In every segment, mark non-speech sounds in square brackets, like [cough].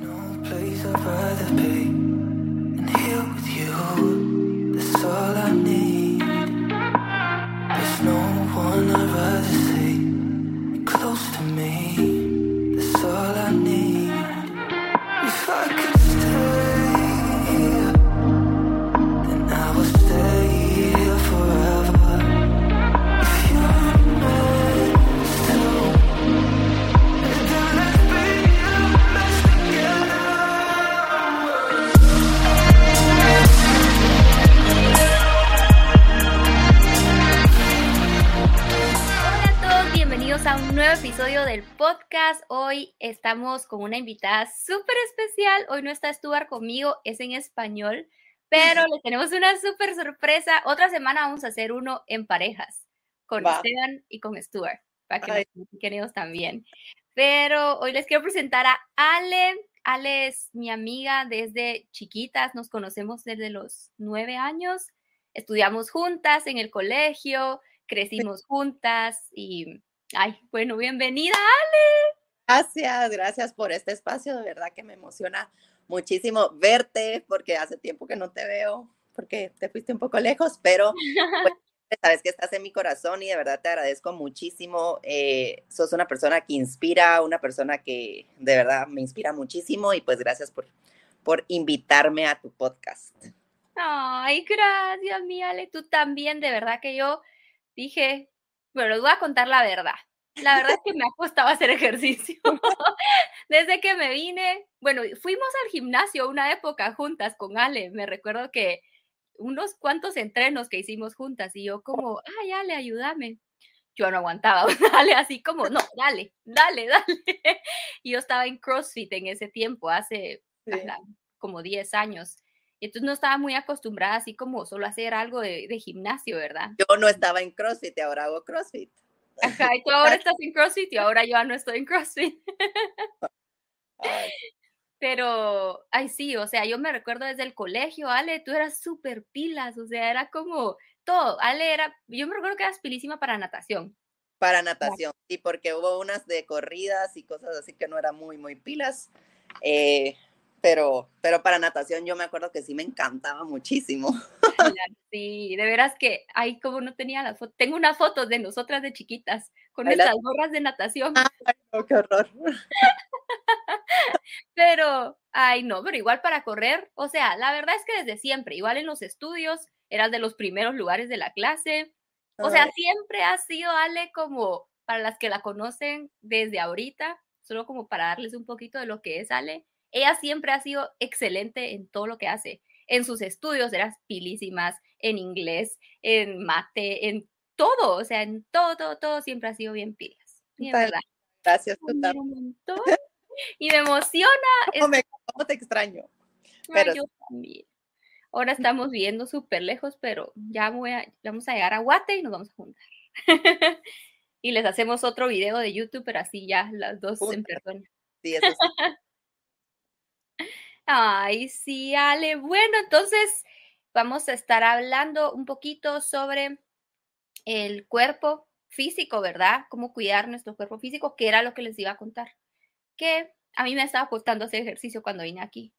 No place I'd rather be. Hoy estamos con una invitada súper especial. Hoy no está Stuart conmigo, es en español, pero le tenemos una súper sorpresa. Otra semana vamos a hacer uno en parejas con Esteban y con Stuart, para que nos queremos también. Pero hoy les quiero presentar a Ale. Ale es mi amiga desde chiquitas, nos conocemos desde los nueve años, estudiamos juntas en el colegio, crecimos juntas y Ay, bueno, bienvenida, Ale. Gracias, gracias por este espacio, de verdad que me emociona muchísimo verte, porque hace tiempo que no te veo, porque te fuiste un poco lejos, pero pues, [laughs] sabes que estás en mi corazón y de verdad te agradezco muchísimo. Eh, sos una persona que inspira, una persona que de verdad me inspira muchísimo y pues gracias por, por invitarme a tu podcast. Ay, gracias, mi Ale, tú también, de verdad que yo dije, bueno, les voy a contar la verdad. La verdad es que me ha costado hacer ejercicio. [laughs] Desde que me vine, bueno, fuimos al gimnasio una época juntas con Ale. Me recuerdo que unos cuantos entrenos que hicimos juntas y yo como, ay, Ale, ayúdame. Yo no aguantaba, [laughs] dale así como, no, dale, dale, dale. [laughs] Y yo estaba en CrossFit en ese tiempo, hace como 10 años. Entonces no estaba muy acostumbrada así como solo hacer algo de, gimnasio, ¿verdad? Yo no estaba en CrossFit y ahora hago CrossFit. Ajá, y tú ahora [laughs] estás en CrossFit y ahora yo no estoy en CrossFit. [laughs] Pero, ay, sí, o sea, yo me recuerdo desde el colegio, Ale, tú eras súper pilas, o sea, era como todo. Ale era, yo me recuerdo que eras pilísima para natación. Para natación, sí, porque hubo unas de corridas y cosas así que no eran muy, muy pilas. Eh, pero, pero para natación yo me acuerdo que sí me encantaba muchísimo. Sí, de veras que, ay, como no tenía las fotos, tengo unas fotos de nosotras de chiquitas con nuestras gorras de natación. Ay, no, qué horror. [laughs] pero, ay, no, pero igual para correr, o sea, la verdad es que desde siempre, igual en los estudios, eras de los primeros lugares de la clase. O sea, siempre ha sido Ale como, para las que la conocen desde ahorita, solo como para darles un poquito de lo que es Ale ella siempre ha sido excelente en todo lo que hace. En sus estudios eras pilísimas, en inglés, en mate, en todo, o sea, en todo, todo, todo siempre ha sido bien pilas. verdad. Gracias, [laughs] Y me emociona. ¿Cómo, te extraño? Pero... yo también. Ahora [laughs] estamos viendo súper lejos, pero ya voy a, vamos a llegar a Guate y nos vamos a juntar. [laughs] y les hacemos otro video de YouTube, pero así ya las dos en persona. Sí, eso sí. Ay, sí, Ale. Bueno, entonces vamos a estar hablando un poquito sobre el cuerpo físico, ¿verdad? Cómo cuidar nuestro cuerpo físico, que era lo que les iba a contar. Que a mí me estaba costando hacer ejercicio cuando vine aquí.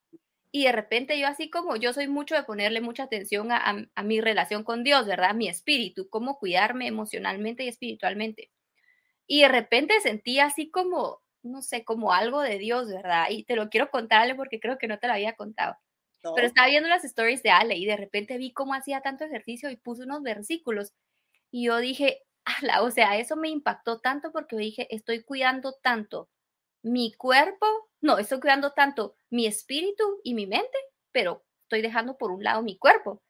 Y de repente yo así como yo soy mucho de ponerle mucha atención a, mi relación con Dios, ¿verdad? Mi espíritu, cómo cuidarme emocionalmente y espiritualmente. Y de repente sentí así como no sé, como algo de Dios, ¿verdad? Y te lo quiero contarle porque creo que no te lo había contado. Pero estaba viendo las stories de Ale y de repente vi cómo hacía tanto ejercicio y puso unos versículos. Y yo dije, o sea, eso me impactó tanto porque dije, estoy cuidando tanto mi cuerpo, no, estoy cuidando tanto mi espíritu y mi mente, pero estoy dejando por un lado mi cuerpo.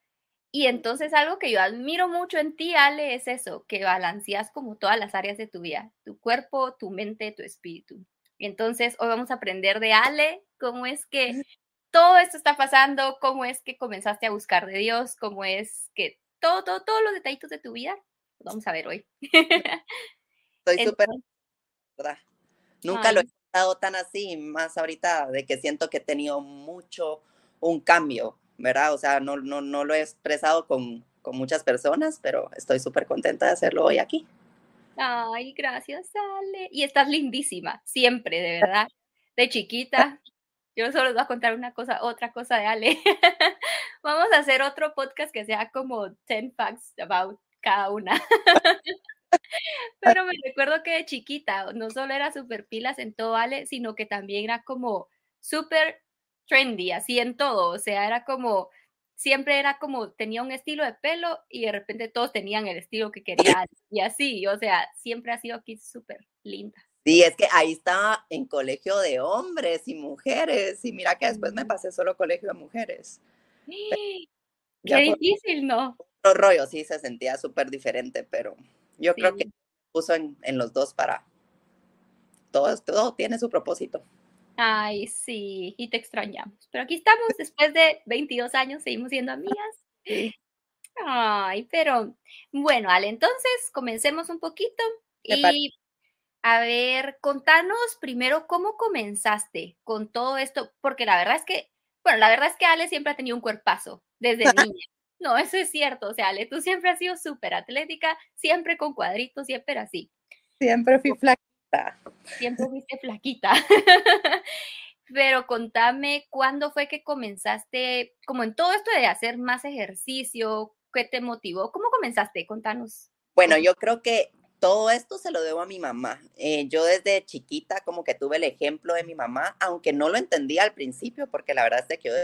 Y entonces algo que yo admiro mucho en ti, Ale, es eso, que balanceas como todas las áreas de tu vida, tu cuerpo, tu mente, tu espíritu. Y entonces hoy vamos a aprender de Ale cómo es que todo esto está pasando, cómo es que comenzaste a buscar de Dios, cómo es que todo, todo, todos los detallitos de tu vida, vamos a ver hoy. [laughs] Estoy súper, Nunca lo he estado tan así, más ahorita de que siento que he tenido mucho un cambio ¿verdad? O sea, no, no, no lo he expresado con, con muchas personas, pero estoy súper contenta de hacerlo hoy aquí. Ay, gracias, Ale. Y estás lindísima, siempre, de verdad. De chiquita, Yo solo les voy a contar una cosa, otra cosa de Ale. [laughs] Vamos a hacer otro podcast que sea como 10 facts about cada una. [laughs] Pero me recuerdo que de chiquita no solo era súper pilas en todo Ale, sino que también era como súper trendy, así en todo. O sea, era como, siempre era como, tenía un estilo de pelo y de repente todos tenían el estilo que querían. [laughs] Y así, o sea, siempre ha sido aquí súper linda. Sí, es que ahí estaba en colegio de hombres y mujeres. Y mira que después me pasé solo colegio de mujeres. Qué difícil, ¿no? Otro rollo, sí, se sentía súper diferente, pero yo creo que puso en, en, los dos para... Todo, todo tiene su propósito. Ay, sí, y te extrañamos. Pero aquí estamos, después de 22 años, seguimos siendo amigas. [laughs] Ay, pero bueno, Ale, entonces comencemos un poquito. Y a ver, contanos primero cómo comenzaste con todo esto, porque la verdad es que, bueno, la verdad es que Ale siempre ha tenido un cuerpazo desde [laughs] niña. No, eso es cierto. O sea, Ale, tú siempre has sido súper atlética, siempre con cuadritos, siempre así. Siempre fui flaquita. Siempre fuiste flaquita. [laughs] Pero contame, ¿cuándo fue que comenzaste, como en todo esto de hacer más ejercicio? ¿Qué te motivó? ¿Cómo comenzaste? Contanos. Bueno, yo creo que todo esto se lo debo a mi mamá. Eh, yo desde chiquita como que tuve el ejemplo de mi mamá, aunque no lo entendía al principio, porque la verdad es que yo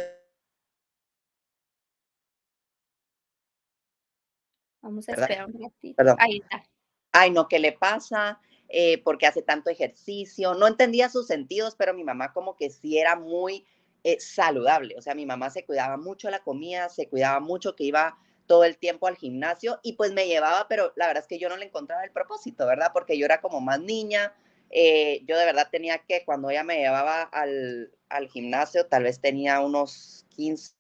Vamos a esperar un ratito. Ahí está. Ay, no, ¿qué le pasa? Eh, porque hace tanto ejercicio. No entendía sus sentidos, pero mi mamá como que sí era muy eh, saludable. O sea, mi mamá se cuidaba mucho la comida, se cuidaba mucho que iba todo el tiempo al gimnasio y pues me llevaba, pero la verdad es que yo no le encontraba el propósito, ¿verdad? Porque yo era como más niña. Eh, yo de verdad tenía que, cuando ella me llevaba al, al gimnasio, tal vez tenía unos 15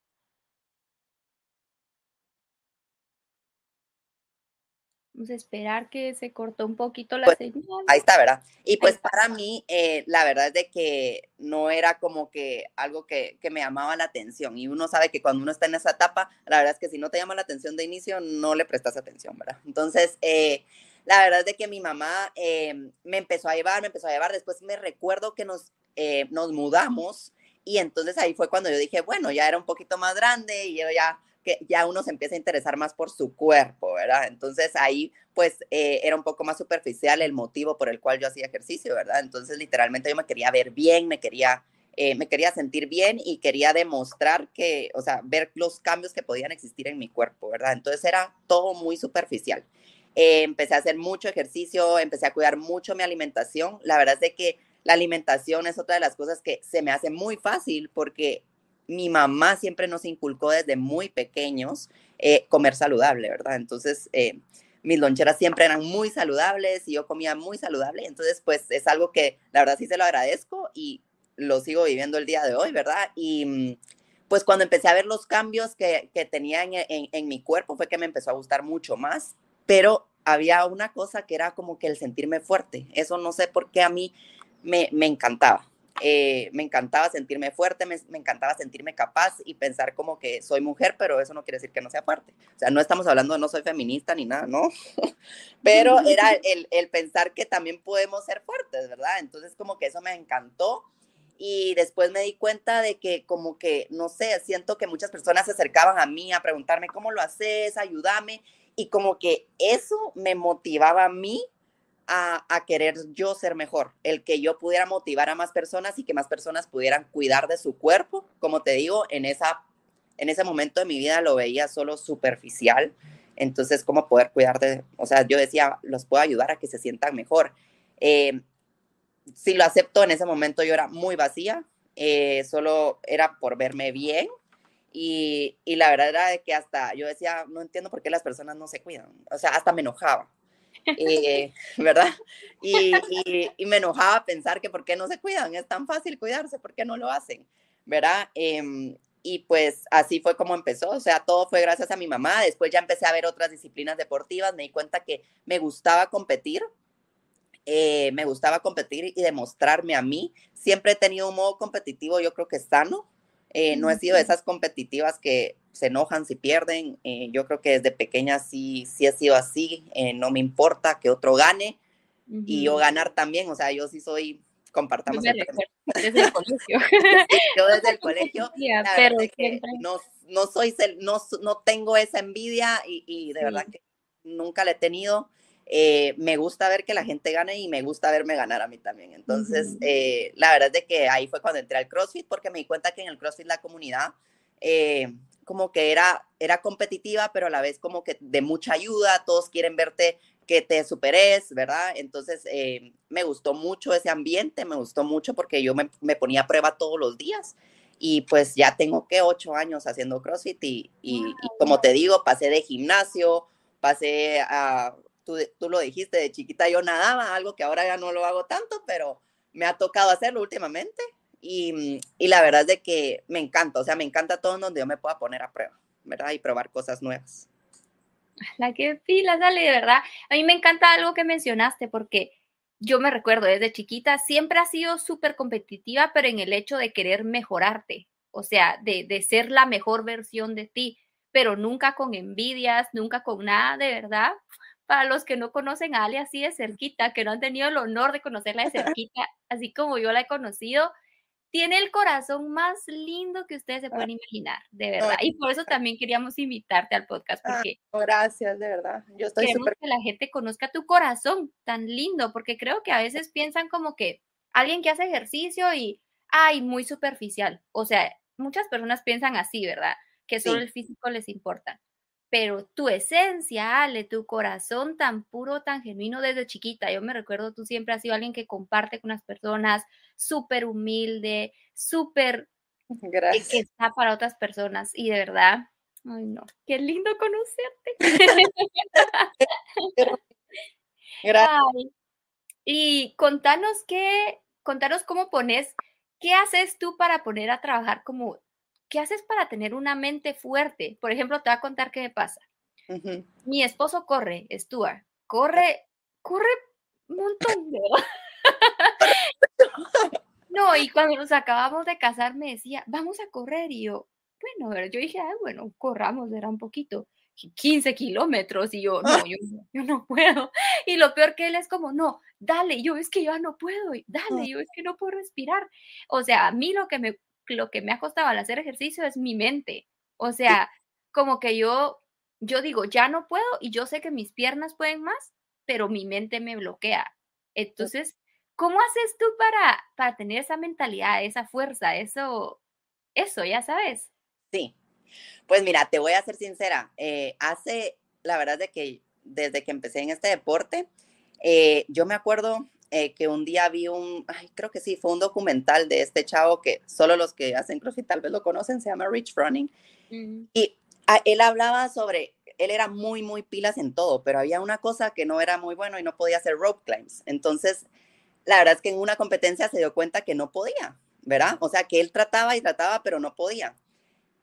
Vamos a esperar que se cortó un poquito la pues, señal. Ahí está, ¿verdad? Y pues para mí, eh, la verdad es de que no era como que algo que, que, me llamaba la atención. Y uno sabe que cuando uno está en esa etapa, la verdad es que si no te llama la atención de inicio, no le prestas atención, ¿verdad? Entonces, eh, la verdad es de que mi mamá eh, me empezó a llevar, me empezó a llevar. Después me recuerdo que nos, nos mudamos. Y entonces ahí fue cuando yo dije, bueno, ya era un poquito más grande y yo ya que ya uno se empieza a interesar más por su cuerpo, ¿verdad? Entonces ahí pues eh, era un poco más superficial el motivo por el cual yo hacía ejercicio, ¿verdad? Entonces literalmente yo me quería ver bien, me quería, eh, me quería sentir bien y quería demostrar que, o sea, ver los cambios que podían existir en mi cuerpo, ¿verdad? Entonces era todo muy superficial. Eh, empecé a hacer mucho ejercicio, empecé a cuidar mucho mi alimentación. La verdad es que la alimentación es otra de las cosas que se me hace muy fácil porque mi mamá siempre nos inculcó desde muy pequeños eh, comer saludable, ¿verdad? Entonces, eh, mis loncheras siempre eran muy saludables y yo comía muy saludable. Entonces, pues es algo que la verdad sí se lo agradezco y lo sigo viviendo el día de hoy, ¿verdad? Y mm, pues cuando empecé a ver los cambios que, que tenía en, en, mi cuerpo fue que me empezó a gustar mucho más, pero había una cosa que era como que el sentirme fuerte. Eso no sé por qué a mí me, me encantaba. Eh, me encantaba sentirme fuerte, me, encantaba sentirme capaz y pensar como que soy mujer, pero eso no quiere decir que no sea fuerte. O sea, no estamos hablando de no soy feminista ni nada, ¿no? [laughs] pero era el, el pensar que también podemos ser fuertes, ¿verdad? Entonces como que eso me encantó y después me di cuenta de que como que, no sé, siento que muchas personas se acercaban a mí a preguntarme cómo lo haces, ayúdame, y como que eso me motivaba a mí a, querer yo ser mejor, el que yo pudiera motivar a más personas y que más personas pudieran cuidar de su cuerpo. Como te digo, en, esa, en ese momento de mi vida lo veía solo superficial. Entonces, ¿cómo poder cuidar de, o sea, yo decía, los puedo ayudar a que se sientan mejor. Eh, si lo acepto, en ese momento yo era muy vacía, eh, solo era por verme bien. Y, y, la verdad era que hasta yo decía, no entiendo por qué las personas no se cuidan. O sea, hasta me enojaba. Eh, ¿verdad? Y, y, me enojaba pensar que por qué no se cuidan, es tan fácil cuidarse, ¿por qué no lo hacen? ¿Verdad? Em, y pues así fue como empezó, o sea, todo fue gracias a mi mamá, después ya empecé a ver otras disciplinas deportivas, me di cuenta que me gustaba competir, eh, me gustaba competir y demostrarme a mí, siempre he tenido un modo competitivo, yo creo que sano, eh, no he sido de esas competitivas que se enojan si pierden. Eh, yo creo que desde pequeña sí, sí he sido así. Eh, no me importa que otro gane y yo ganar también. O sea, yo sí soy compartamos. desde el colegio. Yo desde el colegio, [laughs] pero no, no, soy, no, no tengo esa envidia y, de verdad que nunca la he tenido. Eh, me gusta ver que la gente gane y me gusta verme ganar a mí también. Entonces, eh, la verdad es de que ahí fue cuando entré al CrossFit porque me di cuenta que en el CrossFit la comunidad eh, como que era, era competitiva, pero a la vez como que de mucha ayuda, todos quieren verte que te superes, ¿verdad? Entonces, me gustó mucho ese ambiente, me gustó mucho porque yo me, me, ponía a prueba todos los días y pues ya tengo que ocho años haciendo CrossFit y, y como te digo, pasé de gimnasio, pasé a tú, lo dijiste, de chiquita yo nadaba, algo que ahora ya no lo hago tanto, pero me ha tocado hacerlo últimamente y, y, la verdad es de que me encanta, o sea, me encanta todo donde yo me pueda poner a prueba, ¿verdad? Y probar cosas nuevas. La que pila, dale, de verdad. A mí me encanta algo que mencionaste porque yo me recuerdo desde chiquita, siempre has sido súper competitiva, pero en el hecho de querer mejorarte, o sea, de, de ser la mejor versión de ti, pero nunca con envidias, nunca con nada, de verdad para los que no conocen a Ali así de cerquita, que no han tenido el honor de conocerla de [laughs] cerquita, así como yo la he conocido, tiene el corazón más lindo que ustedes se pueden imaginar, de verdad. Y por eso también queríamos invitarte al podcast, ah, porque... gracias, de verdad. Yo estoy queremos que la gente conozca tu corazón tan lindo, porque creo que a veces piensan como que alguien que hace ejercicio y, ay, muy superficial. O sea, muchas personas piensan así, ¿verdad? Que solo el físico les importa pero tu esencia, Ale, tu corazón tan puro, tan genuino desde chiquita. Yo me recuerdo, tú siempre has sido alguien que comparte con las personas, súper humilde, súper eh, que está para otras personas y de verdad, ay no, qué lindo conocerte. Gracias. [laughs] y contanos qué, contanos cómo pones, ¿qué haces tú para poner a trabajar como ¿qué haces para tener una mente fuerte? Por ejemplo, te voy a contar qué me pasa. Mi esposo corre, Stuart, corre, corre un montón, de [laughs] no, y cuando nos acabamos de casar me decía, vamos a correr, y yo, bueno, yo dije, ah, bueno, corramos, era un poquito. 15 kilómetros y yo, no, yo, [laughs] yo, no puedo. Y lo peor que él es como, no, dale, yo es que ya no puedo, dale, ah. yo es que no puedo respirar. O sea, a mí lo que me lo que me ha costado al hacer ejercicio es mi mente. O sea, como que yo, yo digo, ya no puedo y yo sé que mis piernas pueden más, pero mi mente me bloquea. Entonces, ¿cómo haces tú para, para tener esa mentalidad, esa fuerza, eso, eso, ya sabes? Sí. Pues mira, te voy a ser sincera. Eh, hace, la verdad de que desde que empecé en este deporte, eh, yo me acuerdo eh, que un día vi un, ay, creo que sí, fue un documental de este chavo que solo los que hacen CrossFit tal vez lo conocen, se llama Rich Froning. Y él hablaba sobre, él era muy, muy pilas en todo, pero había una cosa que no era muy bueno y no podía hacer rope climbs. Entonces, la verdad es que en una competencia se dio cuenta que no podía, ¿verdad? O sea, que él trataba y trataba, pero no podía.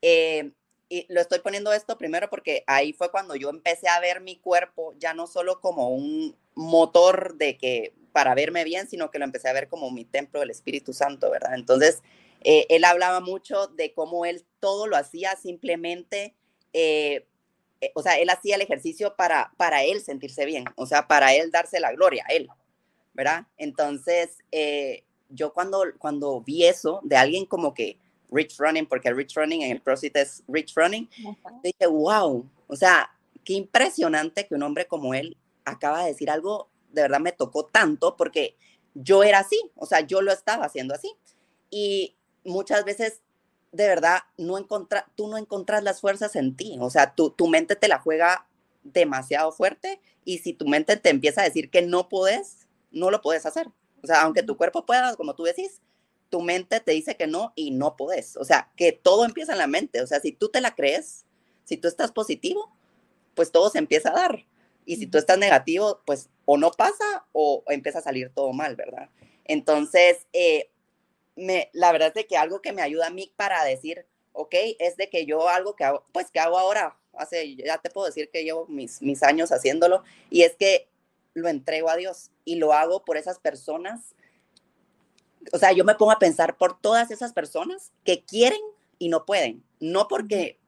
Eh, y lo estoy poniendo esto primero porque ahí fue cuando yo empecé a ver mi cuerpo ya no solo como un motor de que para verme bien, sino que lo empecé a ver como mi templo del Espíritu Santo, ¿verdad? Entonces, eh, él hablaba mucho de cómo él todo lo hacía simplemente, eh, eh, o sea, él hacía el ejercicio para, para él sentirse bien, o sea, para él darse la gloria, él, ¿verdad? Entonces, yo cuando, cuando vi eso de alguien como que Rich Running, porque Rich Running en el CrossFit es Rich Running, dije, wow, o sea, qué impresionante que un hombre como él acaba de decir algo de verdad me tocó tanto porque yo era así, o sea, yo lo estaba haciendo así. Y muchas veces, de verdad, no encontra, tú no encontras las fuerzas en ti, o sea, tu, tu mente te la juega demasiado fuerte y si tu mente te empieza a decir que no puedes, no lo puedes hacer. O sea, aunque tu cuerpo pueda, como tú decís, tu mente te dice que no y no puedes. O sea, que todo empieza en la mente. O sea, si tú te la crees, si tú estás positivo, pues todo se empieza a dar. Y si tú estás negativo, pues o no pasa o, empieza a salir todo mal, ¿verdad? Entonces, eh, me, la verdad es de que algo que me ayuda a mí para decir, ok, es de que yo algo que hago, pues que hago ahora, hace, ya te puedo decir que llevo mis, mis años haciéndolo, y es que lo entrego a Dios y lo hago por esas personas. O sea, yo me pongo a pensar por todas esas personas que quieren y no pueden, no porque,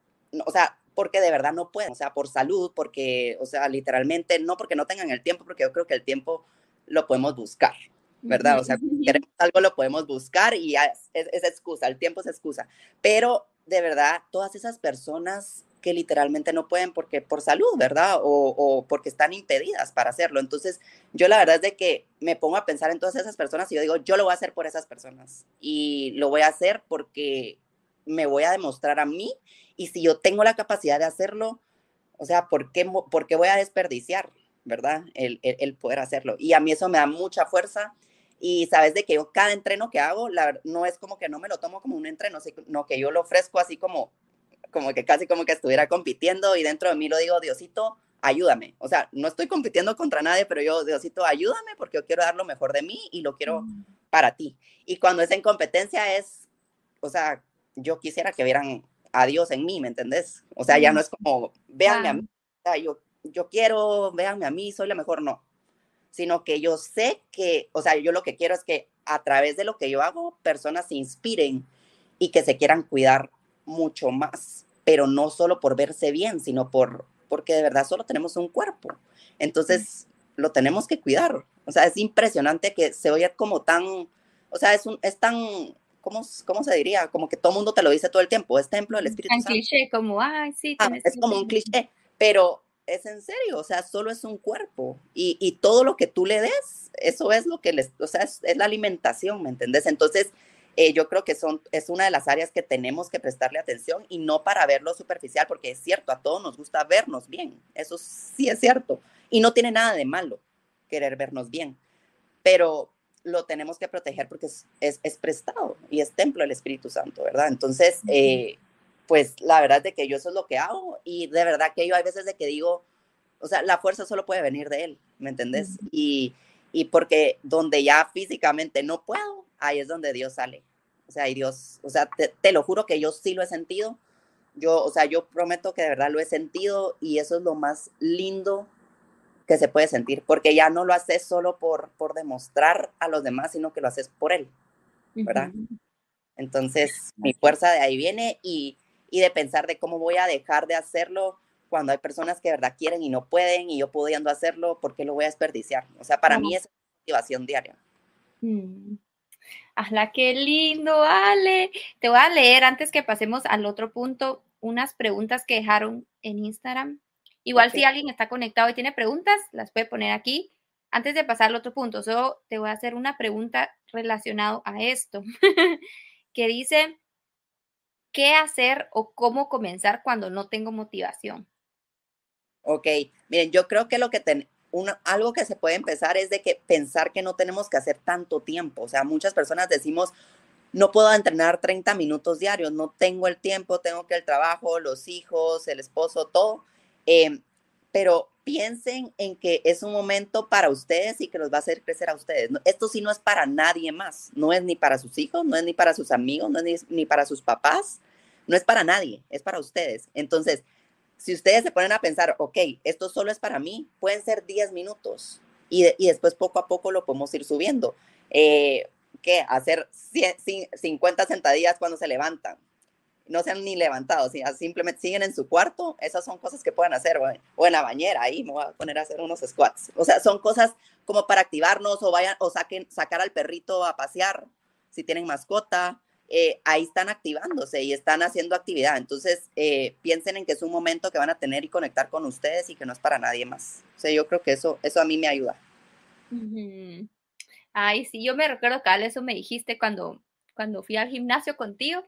o sea, porque de verdad no pueden, o sea, por salud, porque, o sea, literalmente, no porque no tengan el tiempo, porque yo creo que el tiempo lo podemos buscar, ¿verdad? O sea, queremos algo, lo podemos buscar y es, es, excusa, el tiempo es excusa. Pero de verdad, todas esas personas que literalmente no pueden porque por salud, ¿verdad? O, o, porque están impedidas para hacerlo. Entonces, yo la verdad es de que me pongo a pensar en todas esas personas y yo digo, yo lo voy a hacer por esas personas y lo voy a hacer porque me voy a demostrar a mí y si yo tengo la capacidad de hacerlo, o sea, ¿por qué, por qué voy a desperdiciar, ¿verdad? El, el, el poder hacerlo. Y a mí eso me da mucha fuerza y sabes de que yo cada entreno que hago, la, no es como que no me lo tomo como un entreno, sino que yo lo ofrezco así como, como que casi como que estuviera compitiendo y dentro de mí lo digo, Diosito, ayúdame. O sea, no estoy compitiendo contra nadie, pero yo, Diosito, ayúdame porque yo quiero dar lo mejor de mí y lo quiero mm. para ti. Y cuando es en competencia es, o sea, yo quisiera que vieran a Dios en mí, ¿me entendés? O sea, ya no es como, véanme a mí, o sea, yo, yo quiero, véanme a mí, soy la mejor, no sino que yo sé que, o sea, yo lo que quiero es que a través de lo que yo hago, personas se inspiren y que se quieran cuidar mucho más, pero no solo por verse bien, sino por, porque de verdad solo tenemos un cuerpo. Entonces, lo tenemos que cuidar. O sea, es impresionante que se oye como tan, o sea, es, un, es tan, ¿cómo, ¿cómo se diría? Como que todo mundo te lo dice todo el tiempo, es templo del Espíritu Santo. cliché, como, ay, sí. Ah, es como un cliché, pero es en serio, o sea, solo es un cuerpo y, y, todo lo que tú le des, eso es lo que les, o sea, es, la alimentación, ¿me entendés? Entonces, eh, yo creo que son, es una de las áreas que tenemos que prestarle atención y no para verlo superficial, porque es cierto, a todos nos gusta vernos bien, eso sí es cierto, y no tiene nada de malo querer vernos bien, pero lo tenemos que proteger porque es, es, es prestado y es templo del Espíritu Santo, ¿verdad? Entonces, eh, pues la verdad es de que yo eso es lo que hago y de verdad que yo hay veces de que digo, o sea, la fuerza solo puede venir de él, ¿me entendés? y, y, porque donde ya físicamente no puedo, ahí es donde Dios sale. O sea, y Dios, o sea, te, te, lo juro que yo sí lo he sentido. Yo, o sea, yo prometo que de verdad lo he sentido y eso es lo más lindo que se puede sentir, porque ya no lo haces solo por, por demostrar a los demás, sino que lo haces por él, ¿verdad? Entonces, mi fuerza de ahí viene y, y de pensar de cómo voy a dejar de hacerlo cuando hay personas que de verdad quieren y no pueden y yo pudiendo hacerlo, ¿por qué lo voy a desperdiciar? O sea, para mí es motivación diaria. Mm. ¡Hala, qué lindo, Ale! Te voy a leer antes que pasemos al otro punto unas preguntas que dejaron en Instagram. Igual si alguien está conectado y tiene preguntas, las puede poner aquí. Antes de pasar al otro punto, solo te voy a hacer una pregunta relacionada a esto, [laughs] que dice, qué hacer o cómo comenzar cuando no tengo motivación. Ok, miren, yo creo que lo que ten, algo que se puede empezar es de que pensar que no tenemos que hacer tanto tiempo. O sea, muchas personas decimos, no puedo entrenar 30 minutos diarios, no tengo el tiempo, tengo que el trabajo, los hijos, el esposo, todo. Eh, pero piensen en que es un momento para ustedes y que los va a hacer crecer a ustedes. Esto sí no es para nadie más, no es ni para sus hijos, no es ni para sus amigos, no es ni, ni para sus papás, no es para nadie, es para ustedes. Entonces, si ustedes se ponen a pensar, ok, esto solo es para mí, pueden ser 10 minutos y, y después poco a poco lo podemos ir subiendo. Eh, ¿Qué? Hacer 50 sentadillas cuando se levantan. No se han ni levantado, simplemente siguen en su cuarto. Esas son cosas que pueden hacer. O en la bañera, ahí me voy a poner a hacer unos squats. O sea, son cosas como para activarnos o vayan o saquen, sacar al perrito a pasear si tienen mascota. Eh, ahí están activándose y están haciendo actividad. Entonces, eh, piensen en que es un momento que van a tener y conectar con ustedes y que no es para nadie más. O sea, yo creo que eso, eso a mí me ayuda. Ay, sí, yo me recuerdo que eso me dijiste cuando, cuando fui al gimnasio contigo.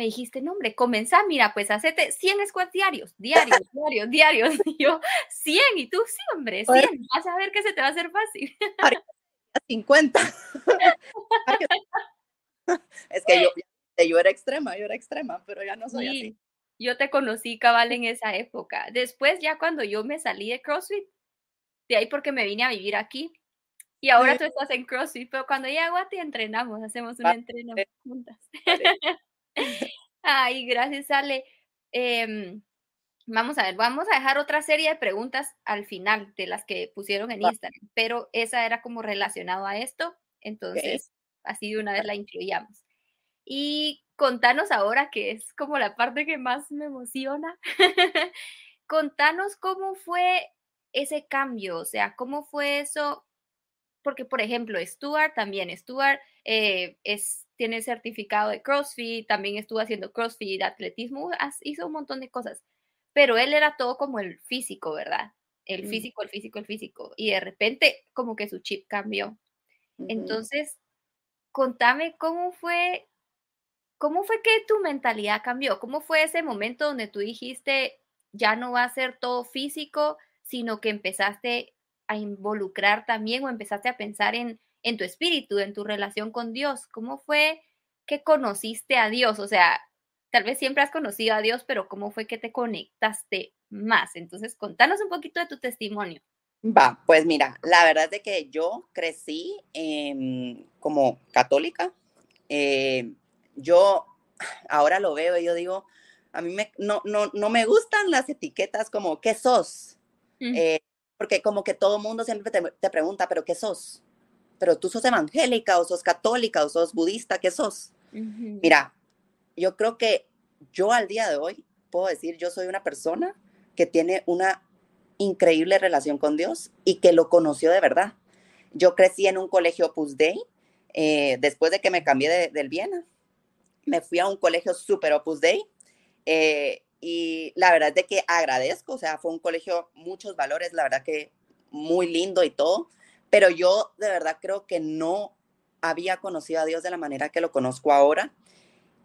Me dijiste, no, hombre, comenzá, mira, pues hacete 100 squats diarios, diarios, [laughs] diarios, diarios. [laughs] Y yo, 100, y tú, sí, hombre, 100, vas a ver que se te va a hacer fácil. 50. [laughs] es que yo, yo era extrema, yo era extrema, pero ya no soy así. Yo te conocí cabal en esa época. Después, ya cuando yo me salí de CrossFit, de ahí porque me vine a vivir aquí. Y ahora tú estás en CrossFit, pero cuando llego a ti entrenamos, hacemos un entreno juntas. [laughs] Ay, gracias, Ale. Em, vamos a ver, vamos a dejar otra serie de preguntas al final de las que pusieron en Instagram, pero esa era como relacionado a esto, entonces así de una vez la incluíamos. Y contanos ahora, que es como la parte que más me emociona, [laughs] contanos cómo fue ese cambio, o sea, cómo fue eso porque por ejemplo, Stuart también, Stuart eh, es, tiene certificado de CrossFit, también estuvo haciendo CrossFit, atletismo, hizo un montón de cosas, pero él era todo como el físico, ¿verdad? El físico, el físico, el físico, y de repente como que su chip cambió. Entonces, contame cómo fue, cómo fue que tu mentalidad cambió, cómo fue ese momento donde tú dijiste, ya no va a ser todo físico, sino que empezaste a involucrar también o empezaste a pensar en, en tu espíritu, en tu relación con Dios? ¿Cómo fue que conociste a Dios? O sea, tal vez siempre has conocido a Dios, pero ¿cómo fue que te conectaste más? Entonces, contanos un poquito de tu testimonio. Va, pues mira, la verdad es que yo crecí como católica. Eh, yo ahora lo veo y yo digo, a mí me, no, no, no me gustan las etiquetas como, ¿qué sos? porque como que todo mundo siempre te, pregunta, ¿pero qué sos? ¿Pero tú sos evangélica o sos católica o sos budista? ¿Qué sos? Mira, yo creo que yo al día de hoy puedo decir, yo soy una persona que tiene una increíble relación con Dios y que lo conoció de verdad. Yo crecí en un colegio Opus Dei, eh, después de que me cambié del Viena, me fui a un colegio super Opus Dei, eh, y la verdad es de que agradezco, o sea, fue un colegio, muchos valores, la verdad que muy lindo y todo, pero yo de verdad creo que no había conocido a Dios de la manera que lo conozco ahora.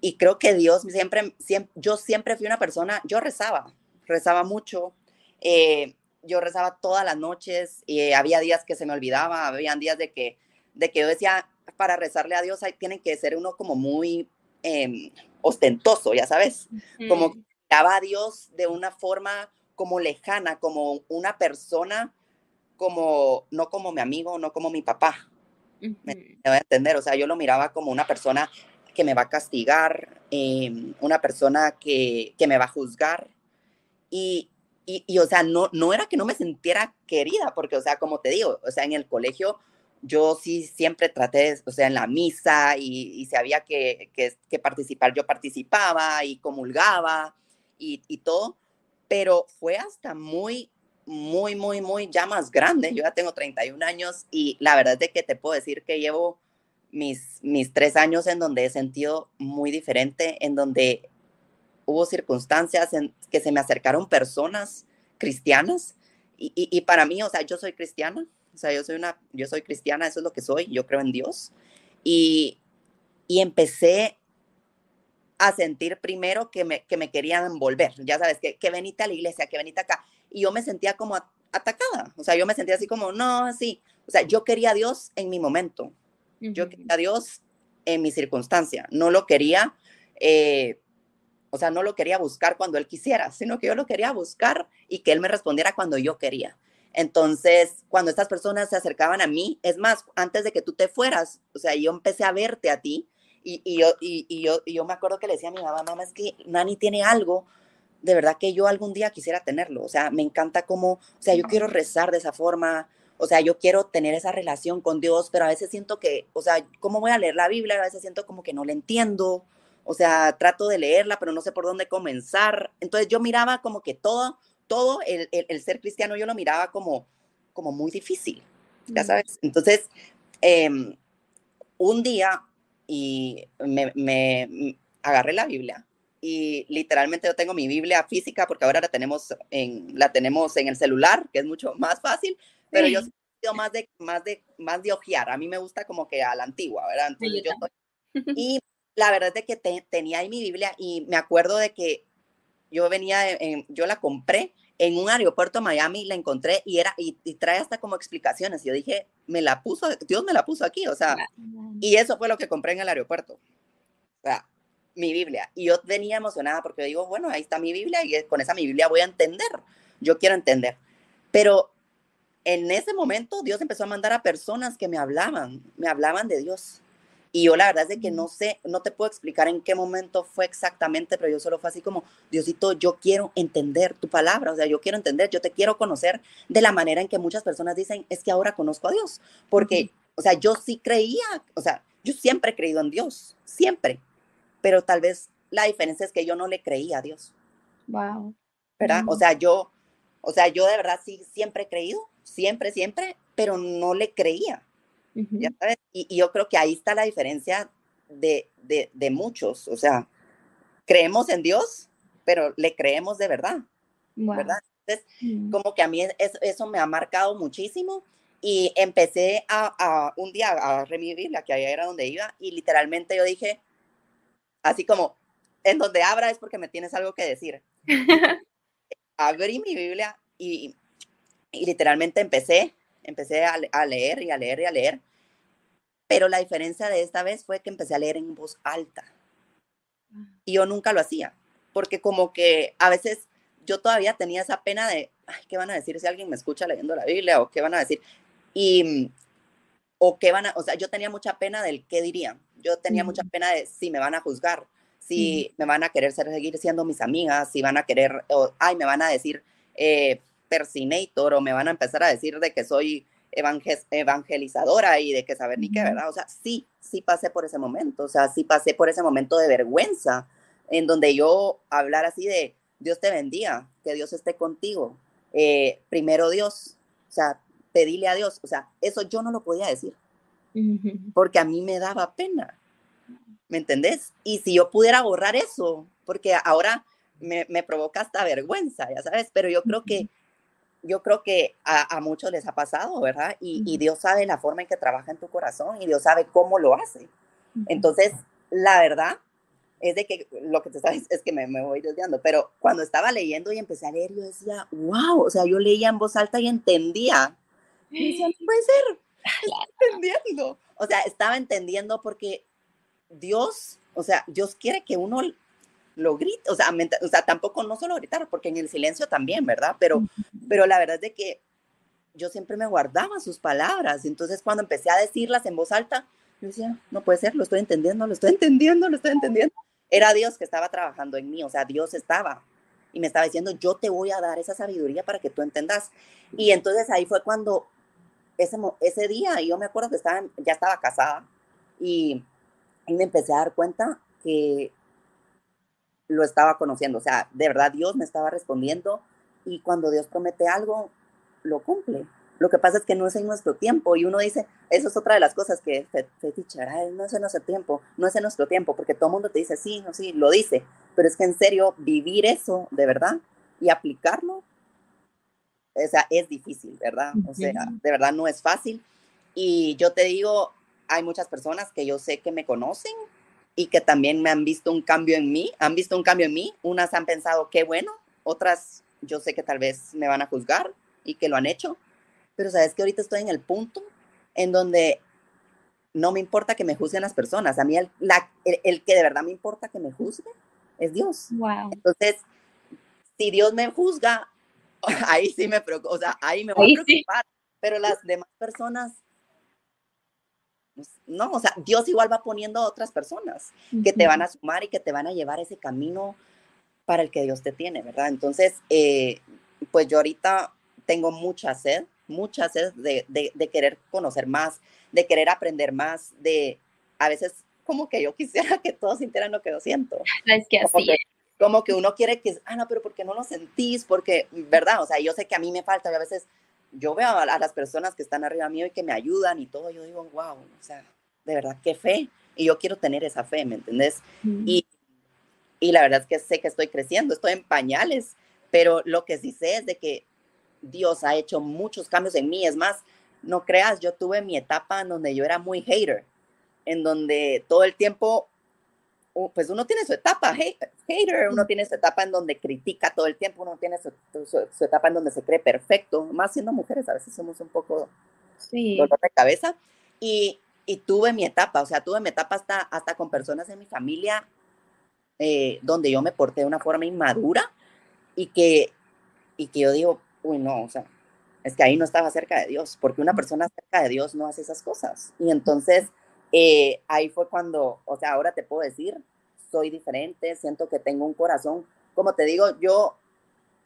Y creo que Dios siempre, siempre yo siempre fui una persona, yo rezaba, rezaba mucho, eh, yo rezaba todas las noches, y eh, había días que se me olvidaba, había días de que, de que yo decía, para rezarle a Dios hay, tiene que ser uno como muy em, ostentoso, ya sabes, como a Dios de una forma como lejana, como una persona, como, no como mi amigo, no como mi papá. Me, voy a entender, o sea, yo lo miraba como una persona que me va a castigar, em, una persona que, que, me va a juzgar. Y, y, y, o sea, no, no era que no me sintiera querida, porque, o sea, como te digo, o sea, en el colegio yo sí siempre traté, o sea, en la misa y, y si había que, que, que participar, yo participaba y comulgaba y, todo, pero fue hasta muy, muy, muy, muy ya más grande. Yo ya tengo 31 años y la verdad es que te puedo decir que llevo mis, mis tres años en donde he sentido muy diferente, en donde hubo circunstancias en que se me acercaron personas cristianas y, y, para mí, o sea, yo soy cristiana, o sea, yo soy una, yo soy cristiana, eso es lo que soy, yo creo en Dios y, y empecé a sentir primero que me, que me querían envolver, ya sabes, que, que venite a la iglesia, que venite acá. Y yo me sentía como atacada, o sea, yo me sentía así como, no, así, o sea, yo quería a Dios en mi momento, yo quería a Dios en mi circunstancia, no lo quería, eh, o sea, no lo quería buscar cuando Él quisiera, sino que yo lo quería buscar y que Él me respondiera cuando yo quería. Entonces, cuando estas personas se acercaban a mí, es más, antes de que tú te fueras, o sea, yo empecé a verte a ti y, yo, y, yo, yo me acuerdo que le decía a mi mamá, mamá, es que Nani tiene algo, de verdad que yo algún día quisiera tenerlo. O sea, me encanta cómo, o sea, yo quiero rezar de esa forma, o sea, yo quiero tener esa relación con Dios, pero a veces siento que, o sea, ¿cómo voy a leer la Biblia? A veces siento como que no la entiendo. O sea, trato de leerla, pero no sé por dónde comenzar. Entonces yo miraba como que todo, todo el, el, ser cristiano, yo lo miraba como, como muy difícil, ya mm. sabes. Entonces, em, un día y me, me, agarré la Biblia y literalmente yo tengo mi Biblia física porque ahora la tenemos en, la tenemos en el celular, que es mucho más fácil, pero yo soy más de, más de, más de ojear. A mí me gusta como que a la antigua, ¿verdad? Entonces, yo [laughs] y la verdad es que tenía ahí mi Biblia y me acuerdo de que yo venía, yo la compré en un aeropuerto de Miami, la encontré y era, y, trae hasta como explicaciones. Yo dije, me la puso, Dios me la puso aquí, o sea, y eso fue lo que compré en el aeropuerto. O sea, mi Biblia. Y yo venía emocionada porque digo, bueno, ahí está mi Biblia y con esa mi Biblia voy a entender. Yo quiero entender. Pero en ese momento Dios empezó a mandar a personas que me hablaban, me hablaban de Dios. Y yo la verdad es que no sé, no te puedo explicar en qué momento fue exactamente, pero yo solo fue así como, Diosito, yo quiero entender tu palabra, o sea, yo quiero entender, yo te quiero conocer de la manera en que muchas personas dicen, es que ahora conozco a Dios, porque, o sea, yo sí creía, o sea, yo siempre he creído en Dios, siempre, pero tal vez la diferencia es que yo no le creía a Dios. Wow. ¿Verdad? O sea, yo, o sea, yo de verdad sí siempre he creído, siempre, siempre, pero no le creía. ¿ya sabes? Y, yo creo que ahí está la diferencia de, de, de, muchos, o sea, creemos en Dios, pero le creemos de verdad, ¿verdad? Entonces, mm. como que a mí eso, me ha marcado muchísimo y empecé a, a un día a revivir la que allá era donde iba y literalmente yo dije, así como, en donde abra es porque me tienes algo que decir. [laughs] Abrí mi Biblia y, y literalmente empecé, empecé a, a, leer y a leer y a leer. Pero la diferencia de esta vez fue que empecé a leer en voz alta. Y yo nunca lo hacía, porque como que a veces yo todavía tenía esa pena de, ay, ¿qué van a decir si alguien me escucha leyendo la Biblia? ¿O qué van a decir? Y, o qué van a, o sea, yo tenía mucha pena del qué dirían. Yo tenía mucha pena de si me van a juzgar, si me van a querer seguir siendo mis amigas, si van a querer, o, ay, me van a decir eh, persinator, o me van a empezar a decir de que soy evangelizadora y de que saber ni qué, ¿verdad? O sea, sí, sí pasé por ese momento, o sea, sí pasé por ese momento de vergüenza, en donde yo hablar así de, Dios te bendiga, que Dios esté contigo, eh, primero Dios, o sea, pedile a Dios, o sea, eso yo no lo podía decir, porque a mí me daba pena, ¿me entendés? Y si yo pudiera borrar eso, porque ahora me, me provoca hasta vergüenza, ya sabes, pero yo creo que yo creo que a, muchos les ha pasado, ¿verdad? Y, Dios sabe la forma en que trabaja en tu corazón y Dios sabe cómo lo hace. Entonces, la verdad es de que lo que te sabes [laughs] es que me, me, voy desviando, pero cuando estaba leyendo y empecé a leer, yo decía, wow, o sea, yo leía en voz alta y entendía. Y decía, no puede ser, [laughs] entendiendo. O sea, estaba entendiendo porque Dios, o sea, Dios quiere que uno lo grita, o sea, o sea, tampoco no solo gritar, porque en el silencio también, ¿verdad? Pero, pero la verdad es de que yo siempre me guardaba sus palabras, entonces cuando empecé a decirlas en voz alta, yo decía, no puede ser, lo estoy entendiendo, lo estoy entendiendo, lo estoy entendiendo. Era Dios que estaba trabajando en mí, o sea, Dios estaba y me estaba diciendo, yo te voy a dar esa sabiduría para que tú entendas. Y entonces ahí fue cuando ese, ese día, yo me acuerdo que estaba, ya estaba casada y, y me empecé a dar cuenta que lo estaba conociendo. O sea, de verdad Dios me estaba respondiendo y cuando Dios promete algo, lo cumple. Lo que pasa es que no es en nuestro tiempo y uno dice, eso es otra de las cosas que feticha, no es en nuestro tiempo, no es en nuestro tiempo, porque todo mundo te dice, sí, no, sí, lo dice, pero es que en serio, vivir eso de verdad y aplicarlo, o sea, es difícil, ¿verdad? O sea, de verdad no es fácil. Y yo te digo, hay muchas personas que yo sé que me conocen y que también me han visto un cambio en mí, han visto un cambio en mí, unas han pensado qué bueno, otras yo sé que tal vez me van a juzgar y que lo han hecho, pero sabes que ahorita estoy en el punto en donde no me importa que me juzguen las personas, a mí el, el, que de verdad me importa que me juzgue es Dios. Wow. Entonces, si Dios me juzga, [laughs] ahí sí me preocupa, o sea, ahí me voy a preocupar, pero las demás personas pues, no, o sea, Dios igual va poniendo a otras personas que te van a sumar y que te van a llevar ese camino para el que Dios te tiene, ¿verdad? Entonces, eh, pues yo ahorita tengo mucha sed, mucha sed de, de, querer conocer más, de querer aprender más, de a veces como que yo quisiera [laughs] que todos sintieran lo que yo siento. Es que así que, como que uno quiere que, ah, no, pero ¿por qué no lo sentís? Porque, ¿verdad? O sea, yo sé que a mí me falta y a veces yo veo a, las personas que están arriba mío y que me ayudan y todo, yo digo, wow, o sea, de verdad, qué fe. Y yo quiero tener esa fe, ¿me entendés? Y, y la verdad es que sé que estoy creciendo, estoy en pañales, pero lo que sí sé es de que Dios ha hecho muchos cambios en mí. Es más, no creas, yo tuve mi etapa en donde yo era muy hater, en donde todo el tiempo pues uno tiene su etapa hater, uno tiene su etapa en donde critica todo el tiempo, uno tiene su, etapa en donde se cree perfecto, más siendo mujeres a veces somos un poco sí. dolor de cabeza. Y, y, tuve mi etapa, o sea, tuve mi etapa hasta, hasta con personas en mi familia eh, donde yo me porté de una forma inmadura y que, y que yo digo, uy, no, o sea, es que ahí no estaba cerca de Dios, porque una persona cerca de Dios no hace esas cosas. Y entonces eh, ahí fue cuando, o sea, ahora te puedo decir, soy diferente, siento que tengo un corazón, como te digo, yo,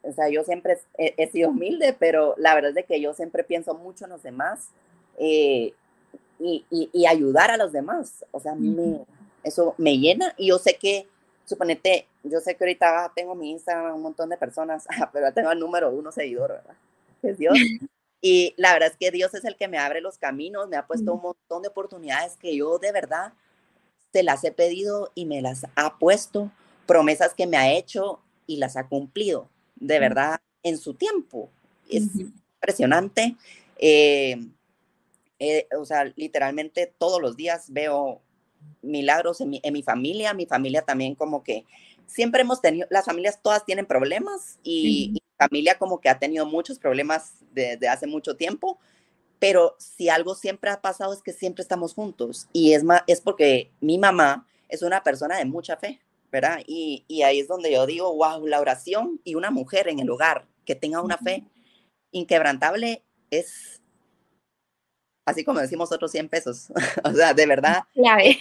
o sea, yo siempre he, sido humilde, pero la verdad es de que yo siempre pienso mucho en los demás eh, y, y, ayudar a los demás, o sea, me, eso me llena y yo sé que, suponete, yo sé que ahorita tengo mi Instagram un montón de personas, [laughs] pero tengo el número uno seguidor, ¿verdad? Es Dios. [laughs] Y la verdad es que Dios es el que me abre los caminos, me ha puesto un montón de oportunidades que yo de verdad se las he pedido y me las ha puesto, promesas que me ha hecho y las ha cumplido, de verdad, en su tiempo. Es impresionante. Eh, eh, o sea, literalmente todos los días veo milagros en mi, en mi familia, mi familia también como que siempre hemos tenido, las familias todas tienen problemas y, mi familia como que ha tenido muchos problemas desde hace mucho tiempo, pero si algo siempre ha pasado es que siempre estamos juntos y es, más, es porque mi mamá es una persona de mucha fe, ¿verdad? Y, y ahí es donde yo digo, wow, la oración y una mujer en el hogar que tenga una fe inquebrantable es así como decimos otros 100 pesos. [laughs] o sea, de verdad. Clave.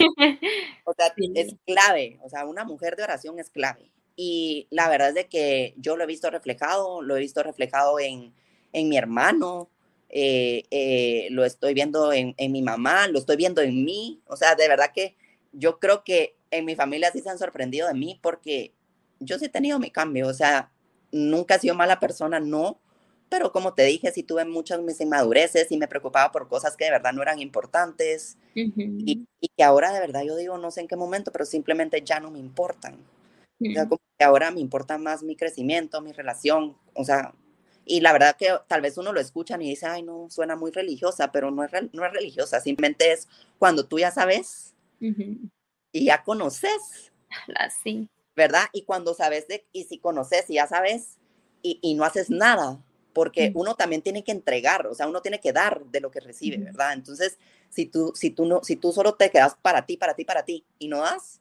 O sea, es clave. O sea, una mujer de oración es clave. Y la verdad es de que yo lo he visto reflejado, lo he visto reflejado en, en mi hermano, eh, eh, lo estoy viendo en, en, mi mamá, lo estoy viendo en mí. O sea, de verdad que yo creo que en mi familia sí se han sorprendido de mí porque yo sí he tenido mi cambio. O sea, nunca he sido mala persona, no pero como te dije, sí tuve muchas mis inmadureces y me preocupaba por cosas que de verdad no eran importantes y, que ahora de verdad yo digo, no sé en qué momento, pero simplemente ya no me importan. O sea, como que ahora me importa más mi crecimiento, mi relación, o sea, y la verdad que tal vez uno lo escucha y dice, ay, no, suena muy religiosa, pero no es, no es religiosa, simplemente es cuando tú ya sabes y ya conoces. Sí. ¿Verdad? Y cuando sabes de, y si conoces y ya sabes y, y no haces nada, porque uno también tiene que entregar, o sea, uno tiene que dar de lo que recibe, ¿verdad? Entonces, si tú, si tú, no, si tú solo te quedas para ti, para ti, para ti y no das,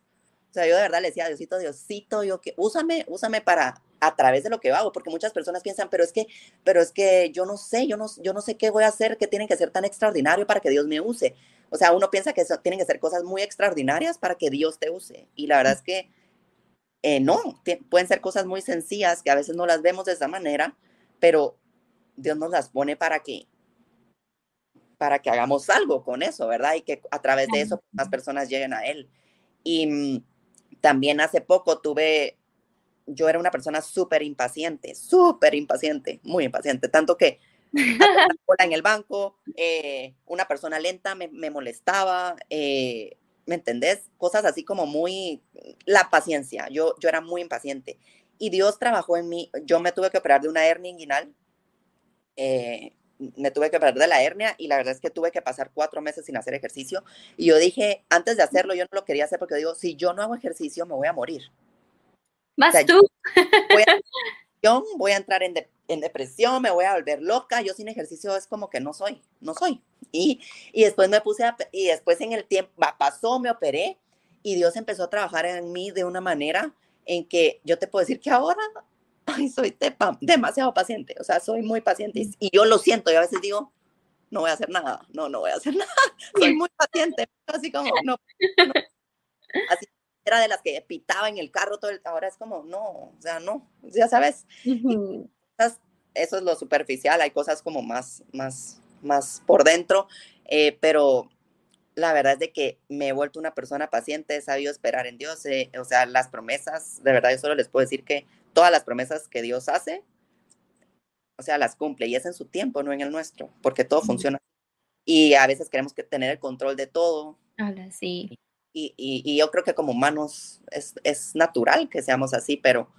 o sea, yo de verdad le decía, Diosito, Diosito, yo que, úsame, úsame para, a través de lo que hago, porque muchas personas piensan, pero es que, pero es que yo no sé, yo no, yo no sé qué voy a hacer, qué tiene que ser tan extraordinario para que Dios me use. O sea, uno piensa que eso, tienen que ser cosas muy extraordinarias para que Dios te use. Y la verdad es que eh, no, pueden ser cosas muy sencillas que a veces no las vemos de esa manera, pero Dios nos las pone para que para que hagamos algo con eso, ¿verdad? Y que a través de eso más personas lleguen a Él. Y mm, también hace poco tuve, yo era una persona súper impaciente, súper impaciente, muy impaciente, tanto que [laughs] en el banco, eh, una persona lenta me, molestaba, eh, ¿me entendés? Cosas así como muy, la paciencia, yo, yo era muy impaciente. Y Dios trabajó en mí, yo me tuve que operar de una hernia inguinal eh, me tuve que perder de la hernia y la verdad es que tuve que pasar cuatro meses sin hacer ejercicio. Y yo dije, antes de hacerlo, yo no lo quería hacer porque digo, si yo no hago ejercicio, me voy a morir. Más tú. [laughs] Voy a, entrar en, depresión, me voy a volver loca. Yo sin ejercicio es como que no soy, no soy. Y, y después me puse, a, y después en el tiempo, pasó, me operé y Dios empezó a trabajar en mí de una manera en que yo te puedo decir que ahora ay, soy demasiado paciente, o sea, soy muy paciente y, yo lo siento y a veces digo, no voy a hacer nada, no, no voy a hacer [laughs] nada, soy muy paciente, así como, no, [laughs] así era de las que pitaba en el carro todo el, ahora es como, no, o sea, no, ya sabes, eso es lo superficial, hay cosas como más, más, más por dentro, eh, pero la verdad es de que me he vuelto una persona paciente, he sabido esperar en Dios, eh, o sea, las promesas, de verdad yo solo les puedo decir que todas las promesas que Dios hace, o sea, las cumple y es en su tiempo, no en el nuestro, porque todo funciona. Y a veces queremos que tener el control de todo. Ahora sí. Y, y, yo creo que como humanos es, es, natural que seamos así, pero,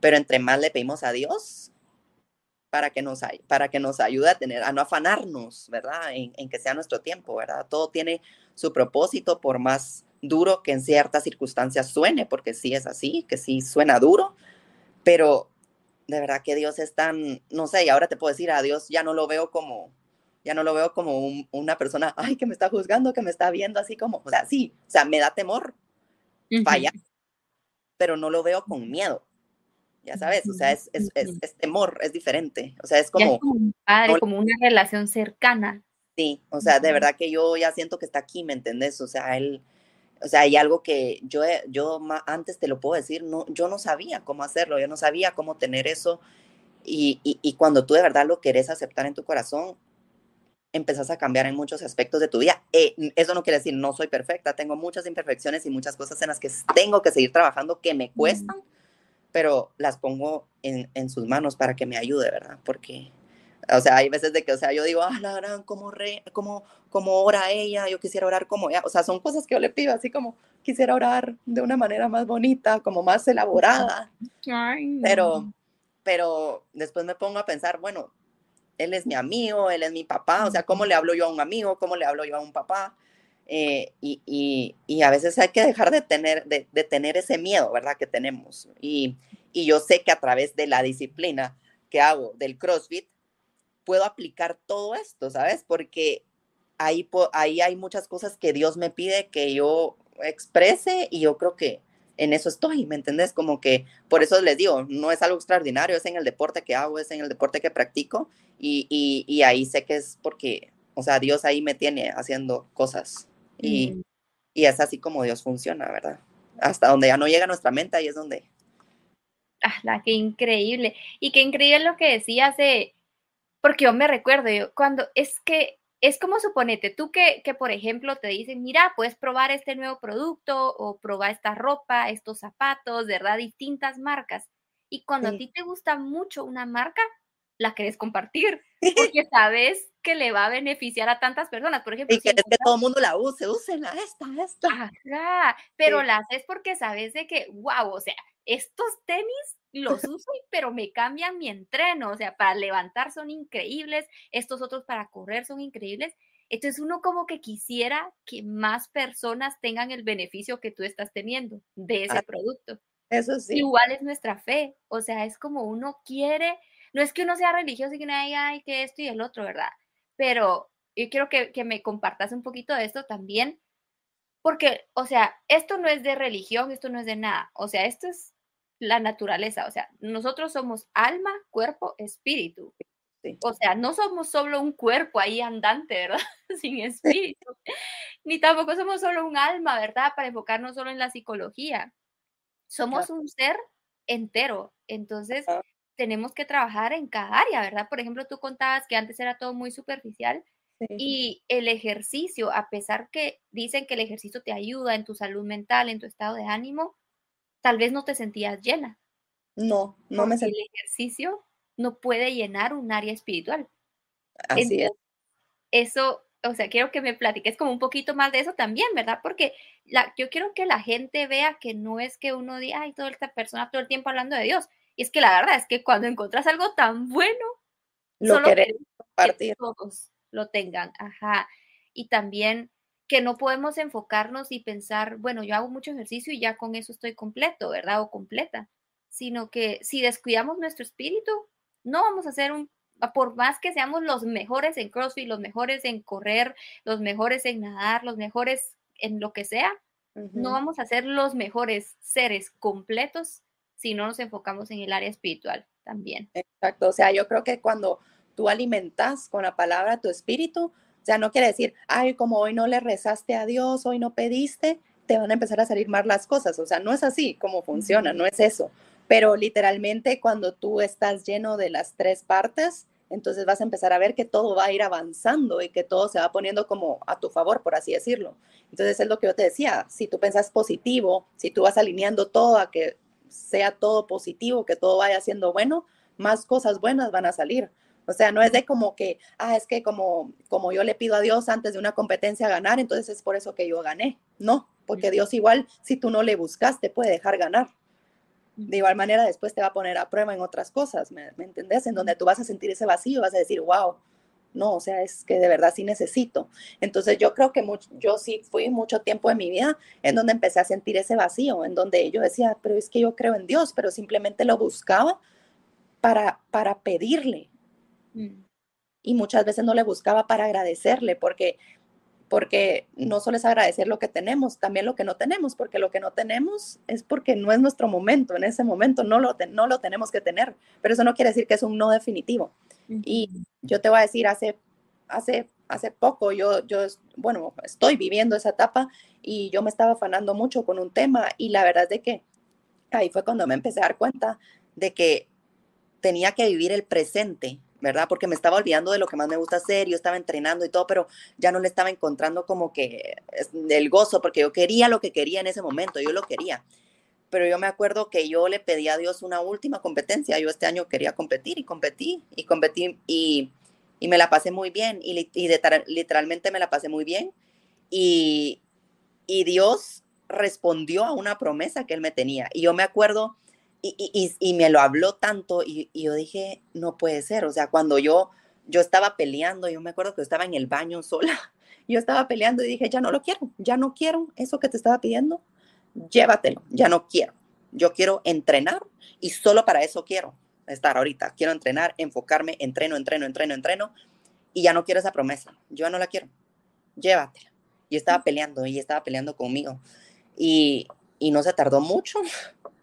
pero entre más le pedimos a Dios para que nos, para que nos ayude a tener, a no afanarnos, ¿verdad? En, en que sea nuestro tiempo, ¿verdad? Todo tiene su propósito, por más duro que en ciertas circunstancias suene, porque sí es así, que sí suena duro, pero de verdad que Dios es tan, no sé, y ahora te puedo decir, a Dios ya no lo veo como, ya no lo veo como una persona, ay, que me está juzgando, que me está viendo así como, o sea, sí, o sea, me da temor falla, pero no lo veo con miedo. Ya sabes, o sea, es, es, es, temor, es diferente. O sea, es como. como un padre, como una relación cercana. Sí, o sea, de verdad que yo ya siento que está aquí, ¿me entendés? O sea, él, o sea, hay algo que yo, yo antes te lo puedo decir, no, yo no sabía cómo hacerlo, yo no sabía cómo tener eso. Y, y, cuando tú de verdad lo querés aceptar en tu corazón, empezás a cambiar en muchos aspectos de tu vida. Eh, eso no quiere decir no soy perfecta, tengo muchas imperfecciones y muchas cosas en las que tengo que seguir trabajando que me cuestan, pero las pongo en, en, sus manos para que me ayude, ¿verdad? Porque O sea, hay veces de que, o sea, yo digo, ah, la gran, ¿cómo, re, cómo, cómo ora ella? Yo quisiera orar como ella. O sea, son cosas que yo le pido, así como quisiera orar de una manera más bonita, como más elaborada. [laughs] Pero, pero después me pongo a pensar, bueno, él es mi amigo, él es mi papá, o sea, ¿cómo le hablo yo a un amigo? ¿Cómo le hablo yo a un papá? Eh, y, y, y, a veces hay que dejar de tener, de, de, tener ese miedo, ¿verdad? Que tenemos. Y, y yo sé que a través de la disciplina que hago del CrossFit, puedo aplicar todo esto, ¿sabes? Porque ahí, ahí hay muchas cosas que Dios me pide que yo exprese y yo creo que en eso estoy, ¿me entendés? Como que por eso les digo, no es algo extraordinario, es en el deporte que hago, es en el deporte que practico y, y, y ahí sé que es porque, o sea, Dios ahí me tiene haciendo cosas y, mm. y es así como Dios funciona, ¿verdad? Hasta donde ya no llega nuestra mente, ahí es donde... Ah, qué increíble. Y qué increíble lo que decías de, porque yo me recuerdo, yo, cuando es que es como suponete, tú que, que, por ejemplo, te dicen, mira, puedes probar este nuevo producto o probar esta ropa, estos zapatos, verdad, distintas marcas. Y cuando sí. a ti te gusta mucho una marca, la quieres compartir, [laughs] porque sabes que le va a beneficiar a tantas personas. Por ejemplo, y si que todo el mundo la use, úsenla, esta, esta. Ajá, pero sí. la haces porque sabes de que, wow, o sea, estos tenis los [laughs] uso, pero me cambian mi entreno, o sea, para levantar son increíbles, estos otros para correr son increíbles. Entonces uno como que quisiera que más personas tengan el beneficio que tú estás teniendo de ese ah, producto. Eso sí. Igual es nuestra fe, o sea, es como uno quiere, no es que uno sea religioso y que no diga, ay, que esto y el otro, ¿verdad? Pero yo quiero que, que me compartas un poquito de esto también, porque, o sea, esto no es de religión, esto no es de nada, o sea, esto es la naturaleza, o sea, nosotros somos alma, cuerpo, espíritu. Sí. O sea, no somos solo un cuerpo ahí andante, ¿verdad? [laughs] Sin espíritu. Ni tampoco somos solo un alma, ¿verdad? Para enfocarnos solo en la psicología. Somos claro. un ser entero. Entonces, ah. tenemos que trabajar en cada área, ¿verdad? Por ejemplo, tú contabas que antes era todo muy superficial. Sí. Y el ejercicio, a pesar que dicen que el ejercicio te ayuda en tu salud mental, en tu estado de ánimo, tal vez no te sentías llena. No, no me sentí. El ejercicio no puede llenar un área espiritual. Así Entonces, es. Eso, o sea, quiero que me platiques como un poquito más de eso también, ¿verdad? Porque la, yo quiero que la gente vea que no es que uno diga, ay, toda esta persona todo el tiempo hablando de Dios. Y es que la verdad es que cuando encuentras algo tan bueno, lo solo queremos compartir. Que todos lo tengan. Ajá. Y también que no podemos enfocarnos y pensar, bueno, yo hago mucho ejercicio y ya con eso estoy completo, ¿verdad? O completa, sino que si descuidamos nuestro espíritu, no vamos a hacer un, por más que seamos los mejores en CrossFit, los mejores en correr, los mejores en nadar, los mejores en lo que sea, uh -huh. no vamos a ser los mejores seres completos si no nos enfocamos en el área espiritual también. Exacto, o sea, yo creo que cuando tú alimentas con la palabra tu espíritu, sea, no quiere decir, ay, como hoy no le rezaste a Dios, hoy no pediste, te van a empezar a salir mal las cosas. O sea, no es así como funciona, no es eso. Pero literalmente cuando tú estás lleno de las tres partes, entonces vas a empezar a ver que todo va a ir avanzando y que todo se va poniendo como a tu favor, por así decirlo. Entonces es lo que yo te decía, si tú pensas positivo, si tú vas alineando todo a que sea todo positivo, que todo vaya siendo bueno, más cosas buenas van a salir. O sea, no es de como que, ah, es que como, como yo le pido a Dios antes de una competencia ganar, entonces es por eso que yo gané. No, porque Dios igual, si tú no le buscas, te puede dejar ganar. De igual manera, después te va a poner a prueba en otras cosas, ¿me, ¿me entendés? En donde tú vas a sentir ese vacío, vas a decir, wow, no, o sea, es que de verdad sí necesito. Entonces yo creo que mucho, yo sí fui mucho tiempo en mi vida en donde empecé a sentir ese vacío, en donde yo decía, pero es que yo creo en Dios, pero simplemente lo buscaba para, para pedirle, Mm. Y muchas veces no le buscaba para agradecerle, porque, porque no solo es agradecer lo que tenemos, también lo que no tenemos, porque lo que no tenemos es porque no es nuestro momento, en ese momento no lo, no lo tenemos que tener, pero eso no quiere decir que es un no definitivo. Mm. Y yo te voy a decir, hace, hace, hace poco yo, yo, bueno, estoy viviendo esa etapa y yo me estaba afanando mucho con un tema y la verdad es de que ahí fue cuando me empecé a dar cuenta de que tenía que vivir el presente ¿verdad? Porque me estaba olvidando de lo que más me gusta hacer, yo estaba entrenando y todo, pero ya no le estaba encontrando como que el gozo, porque yo quería lo que quería en ese momento, yo lo quería. Pero yo me acuerdo que yo le pedí a Dios una última competencia, yo este año quería competir y competí y competí y, y me la pasé muy bien y, literalmente me la pasé muy bien y, y Dios respondió a una promesa que él me tenía. Y yo me acuerdo y, me lo habló tanto y, yo dije, no puede ser. O sea, cuando yo, yo estaba peleando, yo me acuerdo que estaba en el baño sola, [laughs] yo estaba peleando y dije, ya no lo quiero, ya no quiero eso que te estaba pidiendo, llévatelo, ya no quiero. Yo quiero entrenar y solo para eso quiero estar ahorita. Quiero entrenar, enfocarme, entreno, entreno, entreno, entreno y ya no quiero esa promesa. Yo no la quiero. Llévatela. Y estaba peleando y estaba peleando conmigo. Y, y no se tardó mucho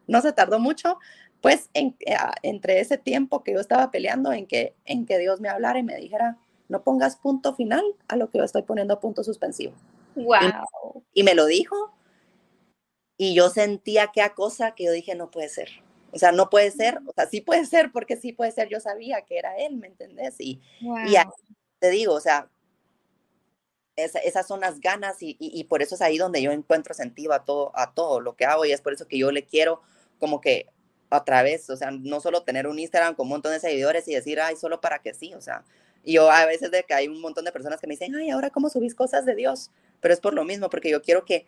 no se tardó mucho, pues en, eh, entre ese tiempo que yo estaba peleando en que, en que Dios me hablara y me dijera, no pongas punto final a lo que yo estoy poniendo punto suspensivo. Wow. Y, me lo dijo y yo sentía que a cosa que yo dije, no puede ser. O sea, no puede ser, o sea, sí puede ser, porque sí puede ser, yo sabía que era él, ¿me entendés? Y, y te digo, o sea, esas son las ganas y, y, por eso es ahí donde yo encuentro sentido a todo, a todo lo que hago y es por eso que yo le quiero como que a través, o sea, no solo tener un Instagram con un montón de seguidores y decir, ay, solo para que sí, o sea, yo a veces de que hay un montón de personas que me dicen, ay, ahora cómo subís cosas de Dios, pero es por lo mismo, porque yo quiero que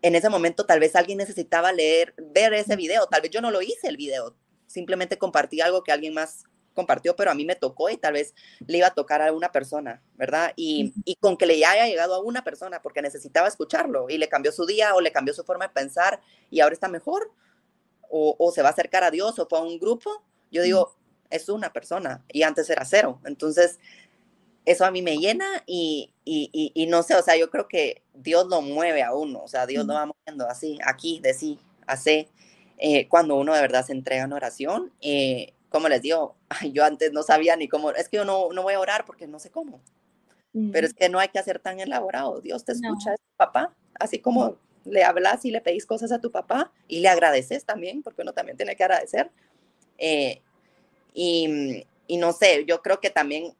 en ese momento tal vez alguien necesitaba leer, ver ese video, tal vez yo no lo hice el video, simplemente compartí algo que alguien más compartió, pero a mí me tocó y tal vez le iba a tocar a una persona, ¿verdad? Y, y, con que le haya llegado a una persona porque necesitaba escucharlo y le cambió su día o le cambió su forma de pensar y ahora está mejor, o, se va a acercar a Dios o fue a un grupo, yo digo, es una persona y antes era cero. Entonces, eso a mí me llena y, y, y, no sé, o sea, yo creo que Dios lo mueve a uno, o sea, Dios lo va moviendo así, aquí, de sí, así, eh, cuando uno de verdad se entrega en oración. Eh, como les digo, [laughs] yo antes no sabía ni cómo, es que yo no, no voy a orar porque no sé cómo. Pero es que no hay que hacer tan elaborado. Dios te escucha, es papá, así como le hablas y le pedís cosas a tu papá y le agradeces también, porque uno también tiene que agradecer. Eh, y, y, no sé, yo creo que también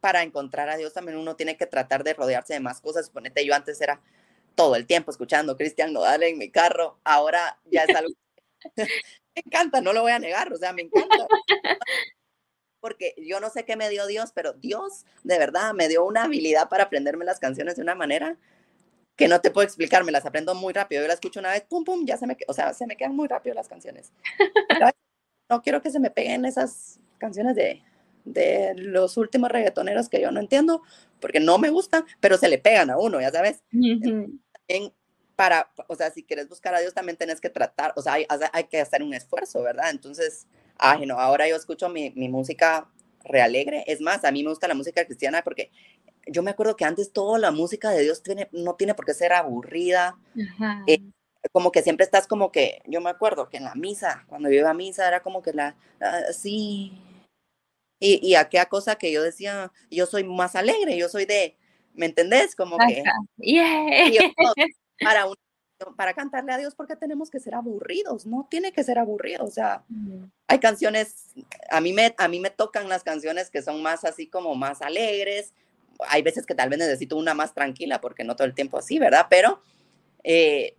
para encontrar a Dios también uno tiene que tratar de rodearse de más cosas. Suponete, yo antes era todo el tiempo escuchando Cristian Nodal en mi carro, ahora ya es algo [laughs] me encanta, no lo voy a negar, o sea, me encanta. [laughs] Porque yo no sé qué me dio Dios, pero Dios de verdad me dio una habilidad para aprenderme las canciones de una manera que no te puedo explicar, me las aprendo muy rápido. Yo las escucho una vez, pum, pum, ya se me, o sea, se me quedan muy rápido las canciones. [laughs] no quiero que se me peguen esas canciones de, de los últimos reggaetoneros que yo no entiendo, porque no me gustan, pero se le pegan a uno, ya sabes. en, para, o sea, si quieres buscar a Dios también tienes que tratar, o sea, hay, hay que hacer un esfuerzo, ¿verdad? Entonces, ay, no, ahora yo escucho mi, mi música realegre. Es más, a mí me gusta la música cristiana porque yo me acuerdo que antes toda la música de Dios tiene, no tiene por qué ser aburrida. Eh, como que siempre estás como que, yo me acuerdo que en la misa, cuando yo iba a misa, era como que la, sí. Y, y aquella cosa que yo decía, yo soy más alegre, yo soy de, ¿me entendés? Como que... [laughs] para, para cantarle a Dios, porque tenemos que ser aburridos? No tiene que ser aburrido, o sea, hay canciones, a mí, me, a mí me tocan las canciones que son más así como más alegres, hay veces que tal vez necesito una más tranquila porque no todo el tiempo así, ¿verdad? Pero, eh,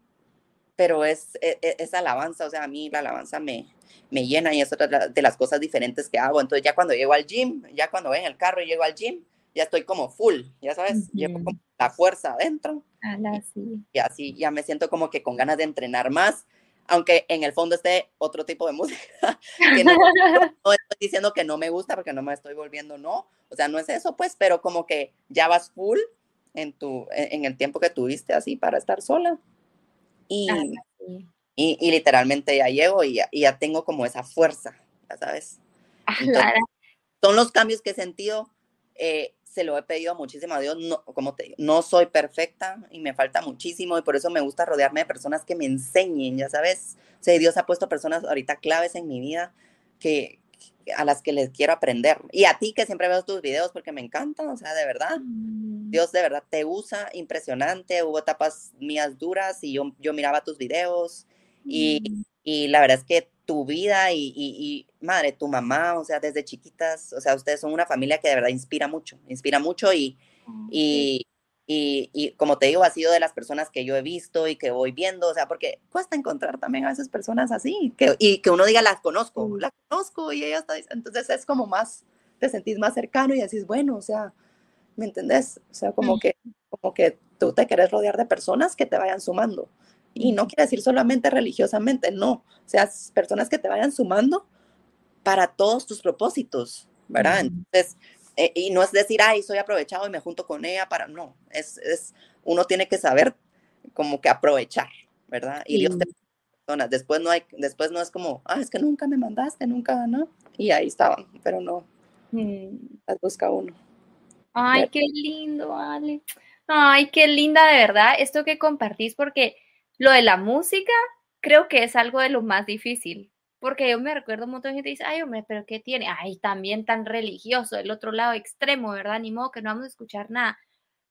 pero es, e, e, es, alabanza, o sea, a mí la alabanza me, me llena y es otra de las cosas diferentes que hago. Entonces ya cuando llego al gym, ya cuando voy en el carro y llego al gym, ya estoy como full, ya sabes, llevo como la fuerza adentro. Y, así ya me siento como que con ganas de entrenar más aunque en el fondo esté otro tipo de música, [laughs] [laughs] [laughs] no, estoy diciendo que no me gusta porque no me estoy volviendo, no, o sea, no es eso, pues, pero como que ya vas full en, tu, en el tiempo que tuviste así para estar sola. Y, y, y, literalmente ya llego y ya, y ya, tengo como esa fuerza, ya sabes. son los cambios que he sentido eh, se lo he pedido muchísimo a Dios, no, como te digo, no soy perfecta y me falta muchísimo y por eso me gusta rodearme de personas que me enseñen, ya sabes, o sea, Dios ha puesto personas ahorita claves en mi vida que, a las que les quiero aprender. Y a ti que siempre veo tus videos porque me encantan, o sea, de verdad, mm. Dios de verdad te usa impresionante, hubo etapas mías duras y yo, yo miraba tus videos y, mm. y la verdad es que tu vida y, madre, tu mamá, o sea, desde chiquitas, o sea, ustedes son una familia que de verdad inspira mucho, inspira mucho y, y, y, como te digo, ha sido de las personas que yo he visto y que voy viendo, o sea, porque cuesta encontrar también a veces personas así, que, y que uno diga, las conozco, las conozco y ella está, entonces es como más, te sentís más cercano y decís, bueno, o sea, ¿me entendés? O sea, como que, como que tú te querés rodear de personas que te vayan sumando. Y no quiere decir solamente religiosamente, no. O sea, personas que te vayan sumando para todos tus propósitos, ¿verdad? Entonces, eh, y no es decir, ay, soy aprovechado y me junto con ella para, no, es, es uno tiene que saber como que aprovechar, ¿verdad? Y Dios te personas. Después no hay, después no es como, ah, es que nunca me mandaste, nunca, ¿no? Y ahí estaban, pero no, mm. las busca uno. Ay, qué lindo, Ale. Ay, qué linda de verdad esto que compartís, porque lo de la música creo que es algo de lo más difícil. Porque yo me recuerdo un montón de gente dice, ay, hombre, pero ¿qué tiene? Ay, también tan religioso, el otro lado extremo, ¿verdad? Ni modo que no vamos a escuchar nada.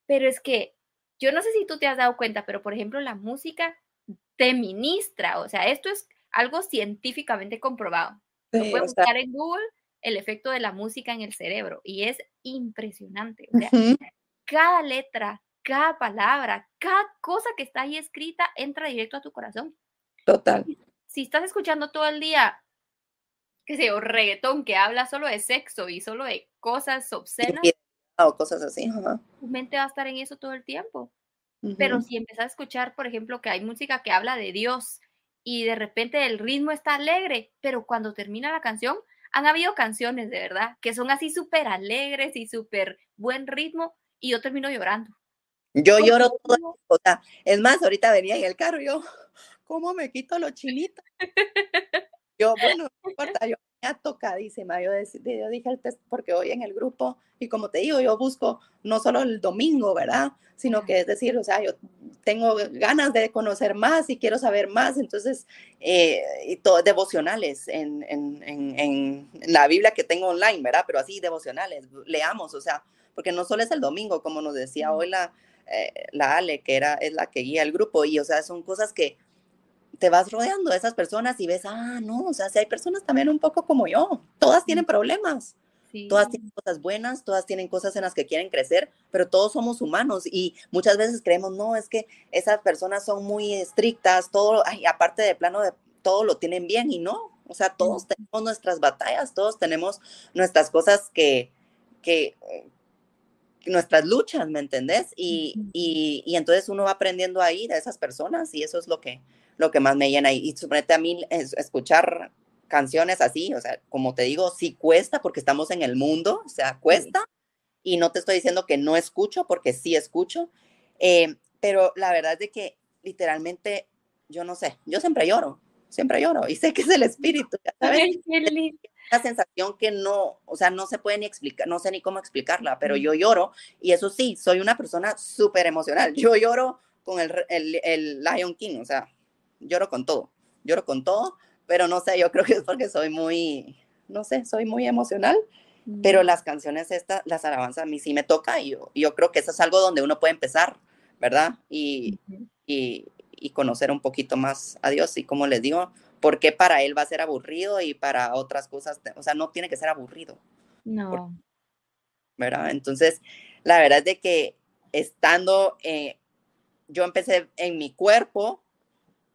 Pero es que yo no sé si tú te has dado cuenta, pero por ejemplo, la música te ministra, o sea, esto es algo científicamente comprobado. Lo puedes buscar en Google el efecto de la música en el cerebro y es impresionante. O sea, cada letra, cada palabra, cada cosa que está ahí escrita entra directo a tu corazón. Total. Si estás escuchando todo el día, qué sé yo, reggaetón que habla solo de sexo y solo de cosas obscenas, o cosas así. Tu mente va a estar en eso todo el tiempo. Pero si empiezas a escuchar, por ejemplo, que hay música que habla de Dios y de repente el ritmo está alegre, pero cuando termina la canción, han habido canciones de verdad que son así súper alegres y súper buen ritmo y yo termino llorando. Yo lloro todo, o sea, es más, ahorita venía en el carro yo, ¿cómo me quito los chinitos? [laughs] yo, bueno, no importa, yo tocadísima. Yo, yo dije el test porque hoy en el grupo, y como te digo, yo busco no solo el domingo, ¿verdad? Sino que es decir, o sea, yo tengo ganas de conocer más y quiero saber más, entonces, eh, y todo, devocionales en, en, en, la Biblia que tengo online, ¿verdad? Pero así, devocionales, leamos, o sea, porque no solo es el domingo, como nos decía hoy la, eh, la Ale, que era, es la que guía el grupo, y o sea, son cosas que te vas rodeando de esas personas y ves, ah, no, o sea, si hay personas también un poco como yo, todas tienen problemas. Todas tienen cosas buenas, todas tienen cosas en las que quieren crecer, pero todos somos humanos y muchas veces creemos, no, es que esas personas son muy estrictas, todo, ay, aparte de plano de todo lo tienen bien y no, o sea, todos tenemos nuestras batallas, todos tenemos nuestras cosas que, que, nuestras luchas, ¿me entendés? Y, y, y entonces uno va aprendiendo ahí de esas personas y eso es lo que, lo que más me llena. Y, y suponete a mí es escuchar canciones así, o sea, como te digo, sí cuesta porque estamos en el mundo, o sea, cuesta. Y no te estoy diciendo que no escucho, porque sí escucho. Eh, pero la verdad es de que literalmente, yo no sé, yo siempre lloro, siempre lloro. Y sé que es el [laughs] espíritu, ¿sabes? Una sensación que no, o sea, no se puede ni explicar, no sé ni cómo explicarla, pero yo lloro. Y eso sí, soy una persona súper emocional. [laughs] Yo lloro con el, el, el Lion King, o sea, lloro con todo, lloro con todo, pero no sé, yo creo que es porque soy muy, no sé, soy muy emocional, pero mm. las canciones estas, las alabanzas a mí sí me toca y yo, yo creo que eso es algo donde uno puede empezar, ¿verdad? Y, y, y, conocer un poquito más a Dios y como les digo, porque para Él va a ser aburrido y para otras cosas, o sea, no tiene que ser aburrido. No. ¿Verdad? Entonces, la verdad es de que estando, eh, yo empecé en mi cuerpo,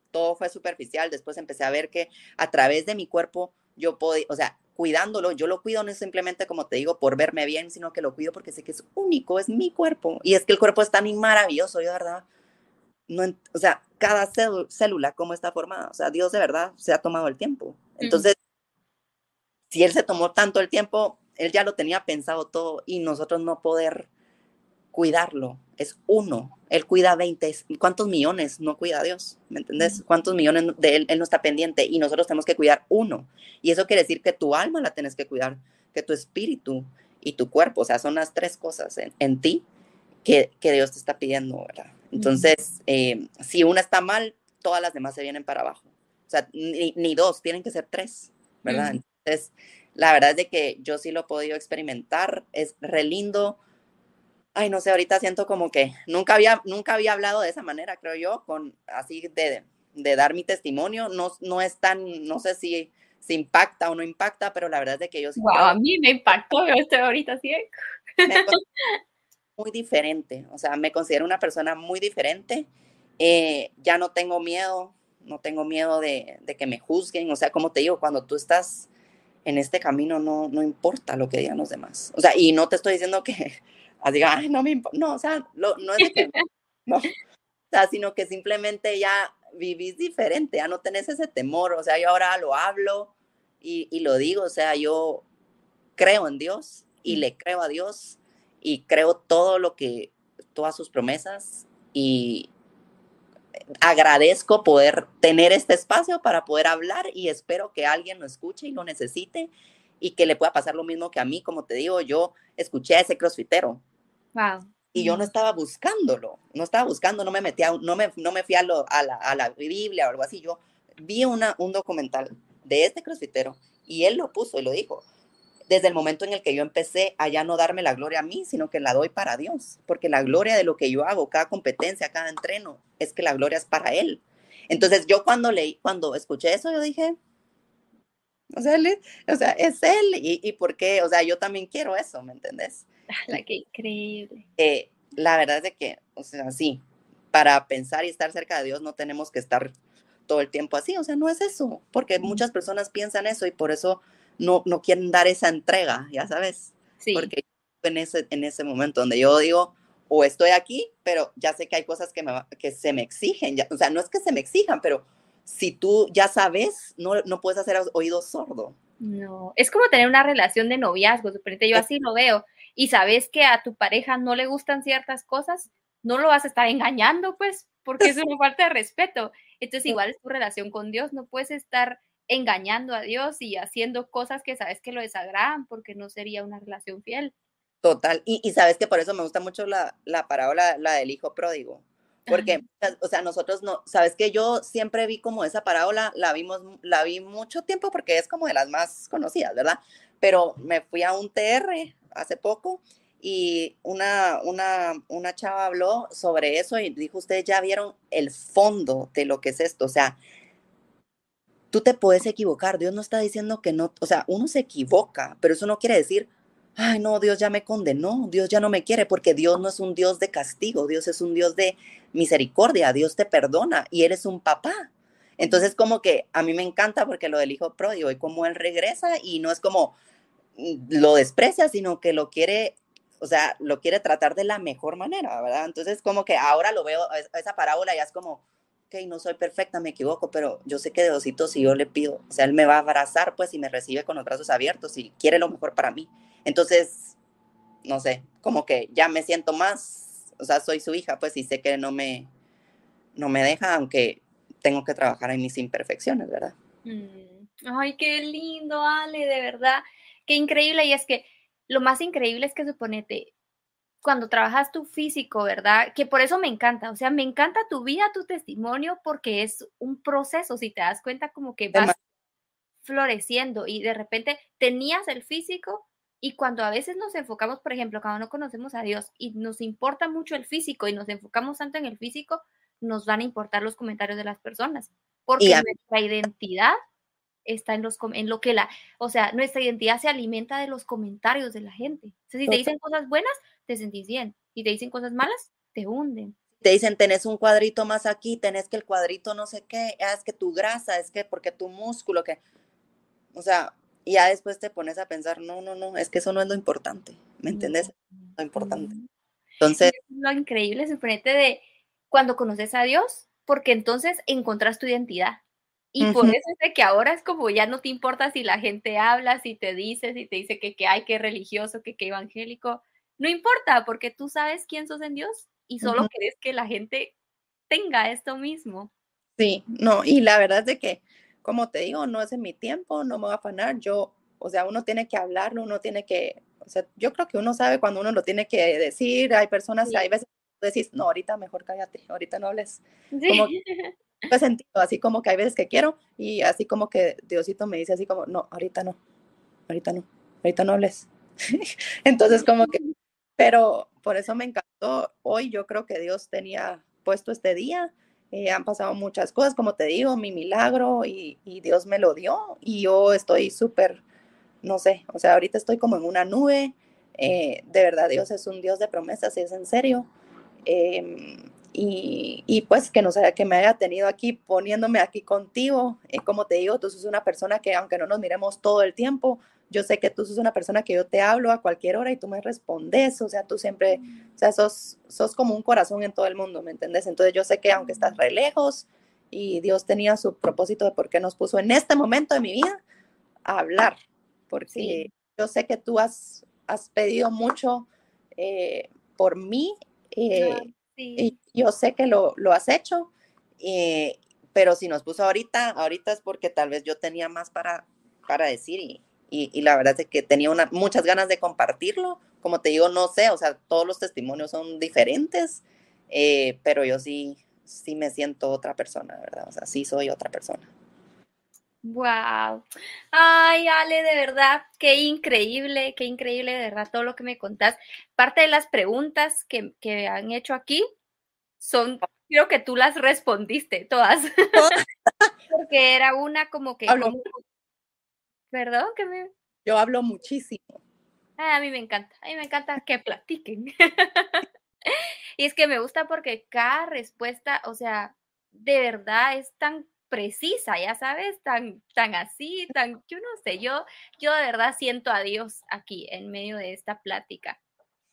todo fue superficial. Después empecé a ver que a través de mi cuerpo yo podía, o sea, cuidándolo, yo lo cuido no simplemente como te digo por verme bien, sino que lo cuido porque sé que es único, es mi cuerpo. Y es que el cuerpo es tan maravilloso, yo de verdad, no, o sea, cada célula, cómo está formada, o sea, Dios de verdad se ha tomado el tiempo. Entonces, si Él se tomó tanto el tiempo, Él ya lo tenía pensado todo y nosotros no poder cuidarlo, es uno. Él cuida 20. ¿Cuántos millones no cuida a Dios? ¿Me entendés? ¿Cuántos millones de él, él no está pendiente? Y nosotros tenemos que cuidar uno. Y eso quiere decir que tu alma la tienes que cuidar, que tu espíritu y tu cuerpo, o sea, son las tres cosas en, ti que, que, Dios te está pidiendo, ¿verdad? Entonces, eh, si una está mal, todas las demás se vienen para abajo. O sea, ni, dos, tienen que ser tres, ¿verdad? Entonces, la verdad es de que yo sí lo he podido experimentar, es re lindo ay, no sé, ahorita siento como que nunca había, nunca había hablado de esa manera, creo yo, con así de, de dar mi testimonio. No, no es tan, no sé si, si impacta o no impacta, pero la verdad es de que yo sí. Wow, a mí me impactó, yo estoy ahorita así. [laughs] Muy diferente, o sea, me considero una persona muy diferente. Eh, ya no tengo miedo, no tengo miedo de, de, que me juzguen, o sea, como te digo, cuando tú estás en este camino no, no importa lo que digan los demás. O sea, y no te estoy diciendo que [laughs] diga, ay, no me importa, no, o sea, no es de que, [laughs] no, o sea, sino que simplemente ya vivís diferente, ya no tenés ese temor, o sea, yo ahora lo hablo y, y lo digo, o sea, yo creo en Dios y le creo a Dios y creo todo lo que, todas sus promesas y agradezco poder tener este espacio para poder hablar y espero que alguien lo escuche y lo necesite y que le pueda pasar lo mismo que a mí, como te digo, yo escuché a ese crossfitero. Wow. Y yo no estaba buscándolo, no estaba buscando, no me metía, no me, no me fui a, la, a la Biblia o algo así. Yo vi una, un documental de este crossfitero y él lo puso y lo dijo desde el momento en el que yo empecé a ya no darme la gloria a mí, sino que la doy para Dios, porque la gloria de lo que yo hago, cada competencia, cada entreno, es que la gloria es para Él. Entonces yo cuando leí, cuando escuché eso, yo dije, o sea, o sea es Él, y, y, por qué, o sea, yo también quiero eso, ¿me entendés? La que increíble. Eh, la verdad es que, o sea, sí, para pensar y estar cerca de Dios no tenemos que estar todo el tiempo así, o sea, no es eso, porque muchas personas piensan eso y por eso no, no quieren dar esa entrega, ya sabes. Sí. Porque en ese, en ese momento donde yo digo, o estoy aquí, pero ya sé que hay cosas que, me, que se me exigen, ya, o sea, no es que se me exijan, pero si tú ya sabes, no, no puedes hacer oído sordo. No, es como tener una relación de noviazgo, yo así lo veo, y sabes que a tu pareja no le gustan ciertas cosas, no lo vas a estar engañando, pues, porque es una [laughs] falta de respeto. Entonces, igual es tu relación con Dios, no puedes estar engañando a Dios y haciendo cosas que sabes que lo desagradan porque no sería una relación fiel. Total, y, sabes que por eso me gusta mucho la, la parábola, la del hijo pródigo, porque, o sea, nosotros no, sabes que yo siempre vi como esa parábola, la vimos, la vi mucho tiempo porque es como de las más conocidas, ¿verdad? Pero me fui a un TR hace poco y una, una, una chava habló sobre eso y dijo, ustedes ya vieron el fondo de lo que es esto, o sea, tú te puedes equivocar. Dios no está diciendo que no, o sea, uno se equivoca, pero eso no quiere decir, ay, no, Dios ya me condenó, Dios ya no me quiere, porque Dios no es un Dios de castigo, Dios es un Dios de misericordia, Dios te perdona y eres un papá. Entonces, como que a mí me encanta porque lo del hijo pródigo y como él regresa y no es como mm, lo desprecia, sino que lo quiere, o sea, lo quiere tratar de la mejor manera, ¿verdad? Entonces, como que ahora lo veo, esa parábola ya es como, ok, no soy perfecta, me equivoco, pero yo sé que de si yo le pido, o sea, Él me va a abrazar, pues, y me recibe con los brazos abiertos y quiere lo mejor para mí. Entonces, no sé, como que ya me siento más, o sea, soy su hija, pues, y sé que no me, no me deja, aunque tengo que trabajar en mis imperfecciones, ¿verdad? Mm, ay, qué lindo, Ale, de verdad, qué increíble. Y es que lo más increíble es que suponete, cuando trabajas tu físico, ¿verdad? Que por eso me encanta, o sea, me encanta tu vida, tu testimonio, porque es un proceso, si te das cuenta como que vas floreciendo y de repente tenías el físico y cuando a veces nos enfocamos, por ejemplo, cuando no conocemos a Dios y nos importa mucho el físico y nos enfocamos tanto en el físico, nos van a importar los comentarios de las personas, porque nuestra identidad está en, los, en lo que la, o sea, nuestra identidad se alimenta de los comentarios de la gente. O sea, si te dicen cosas buenas, te sentís bien. Y te dicen cosas malas, te hunden. Te dicen, tenés un cuadrito más aquí, tenés que el cuadrito no sé qué, ah, es que tu grasa, es que porque tu músculo, que, o sea, y ya después te pones a pensar, no, no, no, es que eso no es lo importante, ¿me entiendes? Lo importante. Entonces. lo increíble, suponete de cuando conoces a Dios, porque entonces encontrás tu identidad. Y por eso es de que ahora es como ya no te importa si la gente habla, si te dice, si te dice que, que hay, que religioso, que, que evangélico no importa, porque tú sabes quién sos en Dios y solo quieres que la gente tenga esto mismo. Sí, no, y la verdad es de que, como te digo, no es en mi tiempo, no me va a afanar, yo, o sea, uno tiene que hablarlo, uno tiene que, o sea, yo creo que uno sabe cuando uno lo tiene que decir, hay personas, hay veces que decís, no, ahorita mejor cállate, ahorita no hables. Sí. Como, [laughs] sentido, así como que hay veces que quiero y así como que Diosito me dice así como, no, ahorita no, ahorita no, ahorita no hables. [laughs] Entonces como que [laughs] pero por eso me encantó. Hoy yo creo que Dios tenía puesto este día. Eh, han pasado muchas cosas, como te digo, mi milagro y, Dios me lo dio y yo estoy súper, no sé, o sea, ahorita estoy como en una nube. Eh, de verdad, Dios es un Dios de promesas y es en serio. Em, y, pues que, no sé, que me haya tenido aquí poniéndome aquí contigo. Eh, como te digo, tú sos una persona que aunque no nos miremos todo el tiempo, yo sé que tú sos una persona que yo te hablo a cualquier hora y tú me respondes, o sea, tú siempre, o sea, sos, sos como un corazón en todo el mundo, ¿me entiendes? Entonces yo sé que aunque estás re lejos y Dios tenía su propósito de por qué nos puso en este momento de mi vida a hablar, porque yo sé que tú has, has pedido mucho eh, por mí. Eh, y yo sé que lo, lo has hecho, eh, pero si nos puso ahorita, ahorita es porque tal vez yo tenía más para, para decir y, y, la verdad es que tenía una, muchas ganas de compartirlo. Como te digo, no sé, o sea, todos los testimonios son diferentes, eh, pero yo sí, sí me siento otra persona, ¿verdad? O sea, sí soy otra persona. Wow. Ay, Ale, de verdad, qué increíble, qué increíble, de verdad, todo lo que me contás. Parte de las preguntas que, que han hecho aquí son, creo que tú las respondiste todas. [laughs] Porque era una como que, Perdón, que me... Yo hablo muchísimo. Ah, a mí me encanta, a mí me encanta que platiquen. [laughs] y es que me gusta porque cada respuesta, o sea, de verdad es tan precisa, ya sabes, tan, tan así, tan, yo no sé, yo, yo de verdad siento a Dios aquí en medio de esta plática.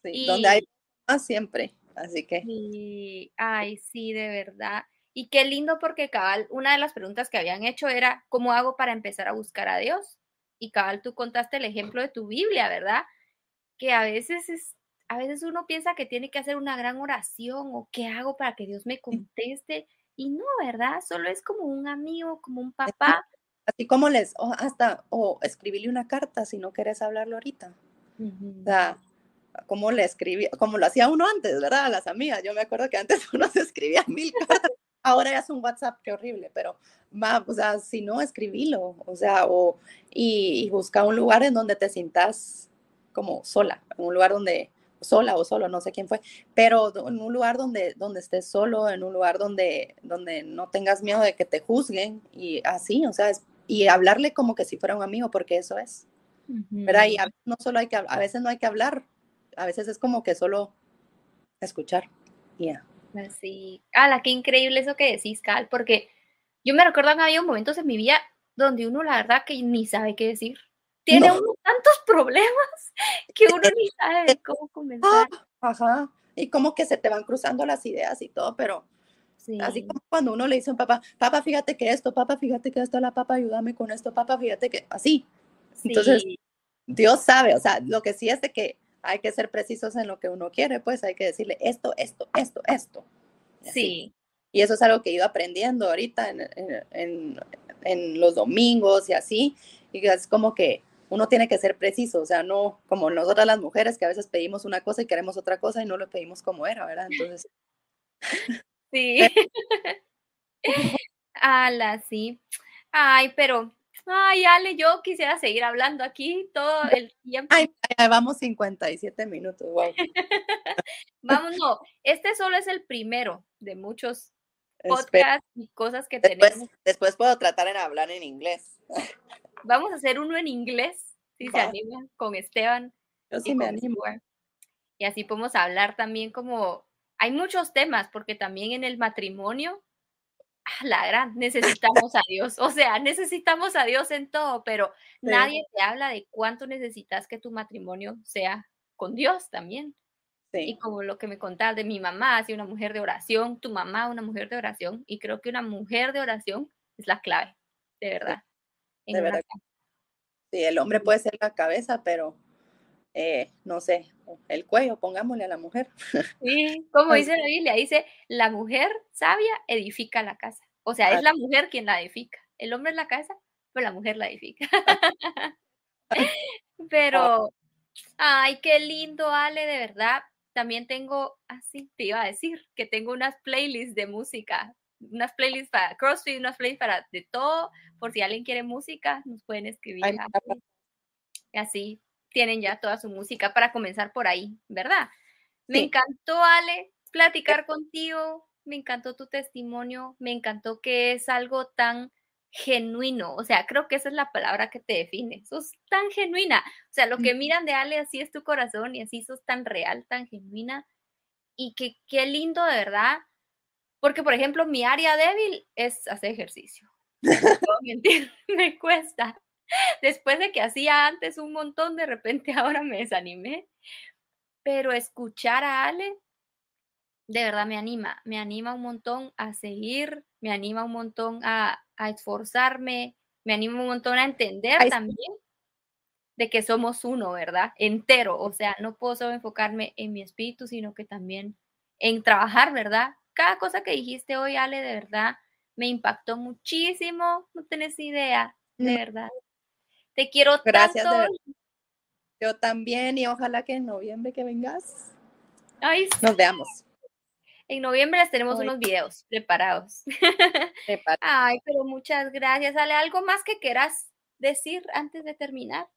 Sí, donde hay más siempre, así que. Sí, ay, sí, de verdad. Y qué lindo porque cabal, una de las preguntas que habían hecho era, ¿cómo hago para empezar a buscar a Dios? Y cabal tú contaste el ejemplo de tu Biblia, ¿verdad? Que a veces es, a veces uno piensa que tiene que hacer una gran oración o qué hago para que Dios me conteste y no, ¿verdad? Solo es como un amigo, como un papá. Así como les, o hasta, o escribirle una carta si no quieres hablarlo ahorita. O sea, como le escribí, como lo hacía uno antes, ¿verdad? A las amigas. Yo me acuerdo que antes [laughs] uno se escribía mil cartas ahora ya es un WhatsApp, qué horrible, pero va, o sea, si no, escribilo, o sea, o, y, busca un lugar en donde te sientas como sola, un lugar donde, sola o solo, no sé quién fue, pero en un lugar donde, donde estés solo, en un lugar donde, donde no tengas miedo de que te juzguen y así, o sea, y hablarle como que si fuera un amigo, porque eso es. Pero ahí no solo hay que, a veces no hay que hablar, a veces es como que solo escuchar. Ya. Sí, ala, qué increíble eso que decís, Cal, porque yo me recuerdo que había momentos en mi vida donde uno la verdad que ni sabe qué decir. Tiene uno tantos problemas [laughs] que uno ni sabe [laughs] cómo comenzar. Ajá, y como que se te van cruzando las ideas y todo, pero así como cuando uno le dice a un papá, papá, fíjate que esto, papá, fíjate que esto, la papá, ayúdame con esto, papá, fíjate que así. Entonces, Dios sabe, o sea, lo que sí es de que hay que ser precisos en lo que uno quiere, pues hay que decirle esto, esto, esto, esto. Sí. Y eso es algo que he ido aprendiendo ahorita en, en, los domingos y así. Y es como que uno tiene que ser preciso, o sea, no como nosotras las mujeres que a veces pedimos una cosa y queremos otra cosa y no lo pedimos como era, ¿verdad? Entonces. [laughs] Sí. [laughs] Ala, sí. Ay, pero Ay, Ale, yo quisiera seguir hablando aquí todo el tiempo. Ay, vamos 57 minutos, wow. [laughs] vamos, no, este solo es el primero de muchos podcasts y cosas que tenemos. Después puedo tratar en hablar en inglés. Vamos a hacer uno en inglés, si se anima, con Esteban. Yo sí me animo. Y así podemos hablar también como, hay muchos temas, porque también en el matrimonio la gran, necesitamos a Dios. O sea, necesitamos a Dios en todo, pero nadie te habla de cuánto necesitas que tu matrimonio sea con Dios también. Y como lo que me contabas de mi mamá, así una mujer de oración, tu mamá una mujer de oración, y creo que una mujer de oración es la clave, de verdad. De verdad. Sí, el hombre puede ser la cabeza, pero eh, no sé, el cuello, pongámosle a la mujer. [laughs] Sí, como dice la Biblia, dice, la mujer sabia edifica la casa. O sea, es la mujer quien la edifica. El hombre es la casa, pero la mujer la edifica. [laughs] pero, ay, qué lindo, Ale, de verdad. También tengo, así te iba a decir, que tengo unas playlists de música, unas playlists para CrossFit, unas playlists para de todo, por si alguien quiere música, nos pueden escribir. y así, tienen ya toda su música para comenzar por ahí, ¿verdad? Me encantó, Ale, platicar contigo, me encantó tu testimonio, me encantó que es algo tan genuino, o sea, creo que esa es la palabra que te define, sos tan genuina, o sea, lo que miran de Ale, así es tu corazón y así sos tan real, tan genuina, y que qué lindo de verdad Porque, por ejemplo, mi área débil es hacer ejercicio. No [laughs] mentir, [laughs] me cuesta. Después de que hacía antes un montón, de repente [laughs] ahora me desanimé. Pero escuchar a Ale, de verdad me anima, me anima un montón a seguir, me anima un montón a, esforzarme, me anima un montón a entender también de que somos uno, ¿verdad? Entero, o sea, no puedo solo enfocarme en mi espíritu, sino que también en trabajar, ¿verdad? Cada cosa que dijiste hoy, Ale, de verdad, me impactó muchísimo, no tenés idea, de mm. verdad. Te quiero Gracias, tanto. Yo también y ojalá que en noviembre que vengas nos veamos. En noviembre les tenemos unos videos preparados. [laughs] Ay, pero muchas gracias. Ale, ¿algo más que quieras decir antes de terminar?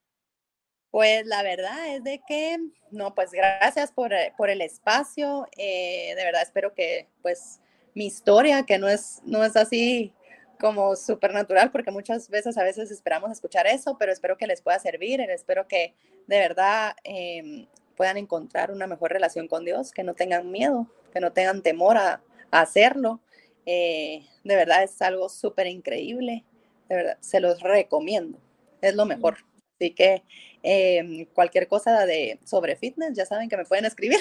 Pues la verdad es de que, no, pues gracias por, eh, el espacio. Eh, de verdad espero que, pues, mi historia, que no es, no es así como supernatural, porque muchas veces a veces esperamos escuchar eso, pero espero que les pueda servir, espero que de verdad em, puedan encontrar una mejor relación con Dios, que no tengan miedo, que no tengan temor a, hacerlo. Eh, de verdad es algo súper increíble, de verdad, se los recomiendo, es lo mejor. Así que Em, cualquier cosa de, sobre fitness, ya saben que me pueden escribir.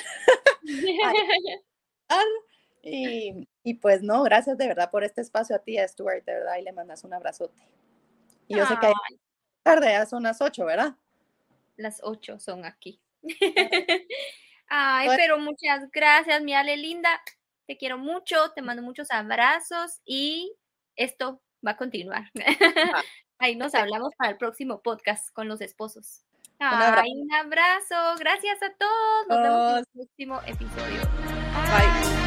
[laughs] [laughs] y, y, pues no, gracias de verdad por este espacio a ti, a Stuart, de verdad, y le mandas un abrazote. Y yo sé que tarde, ya son las ocho, ¿verdad? Las ocho son aquí. [laughs] Ay, pues pero muchas gracias, mi Ale linda. Te quiero mucho, te mando muchos abrazos y esto va a continuar. [laughs] Ahí nos hablamos para el próximo podcast con los esposos. un abrazo. Gracias a todos. Nos vemos en el próximo episodio. Bye.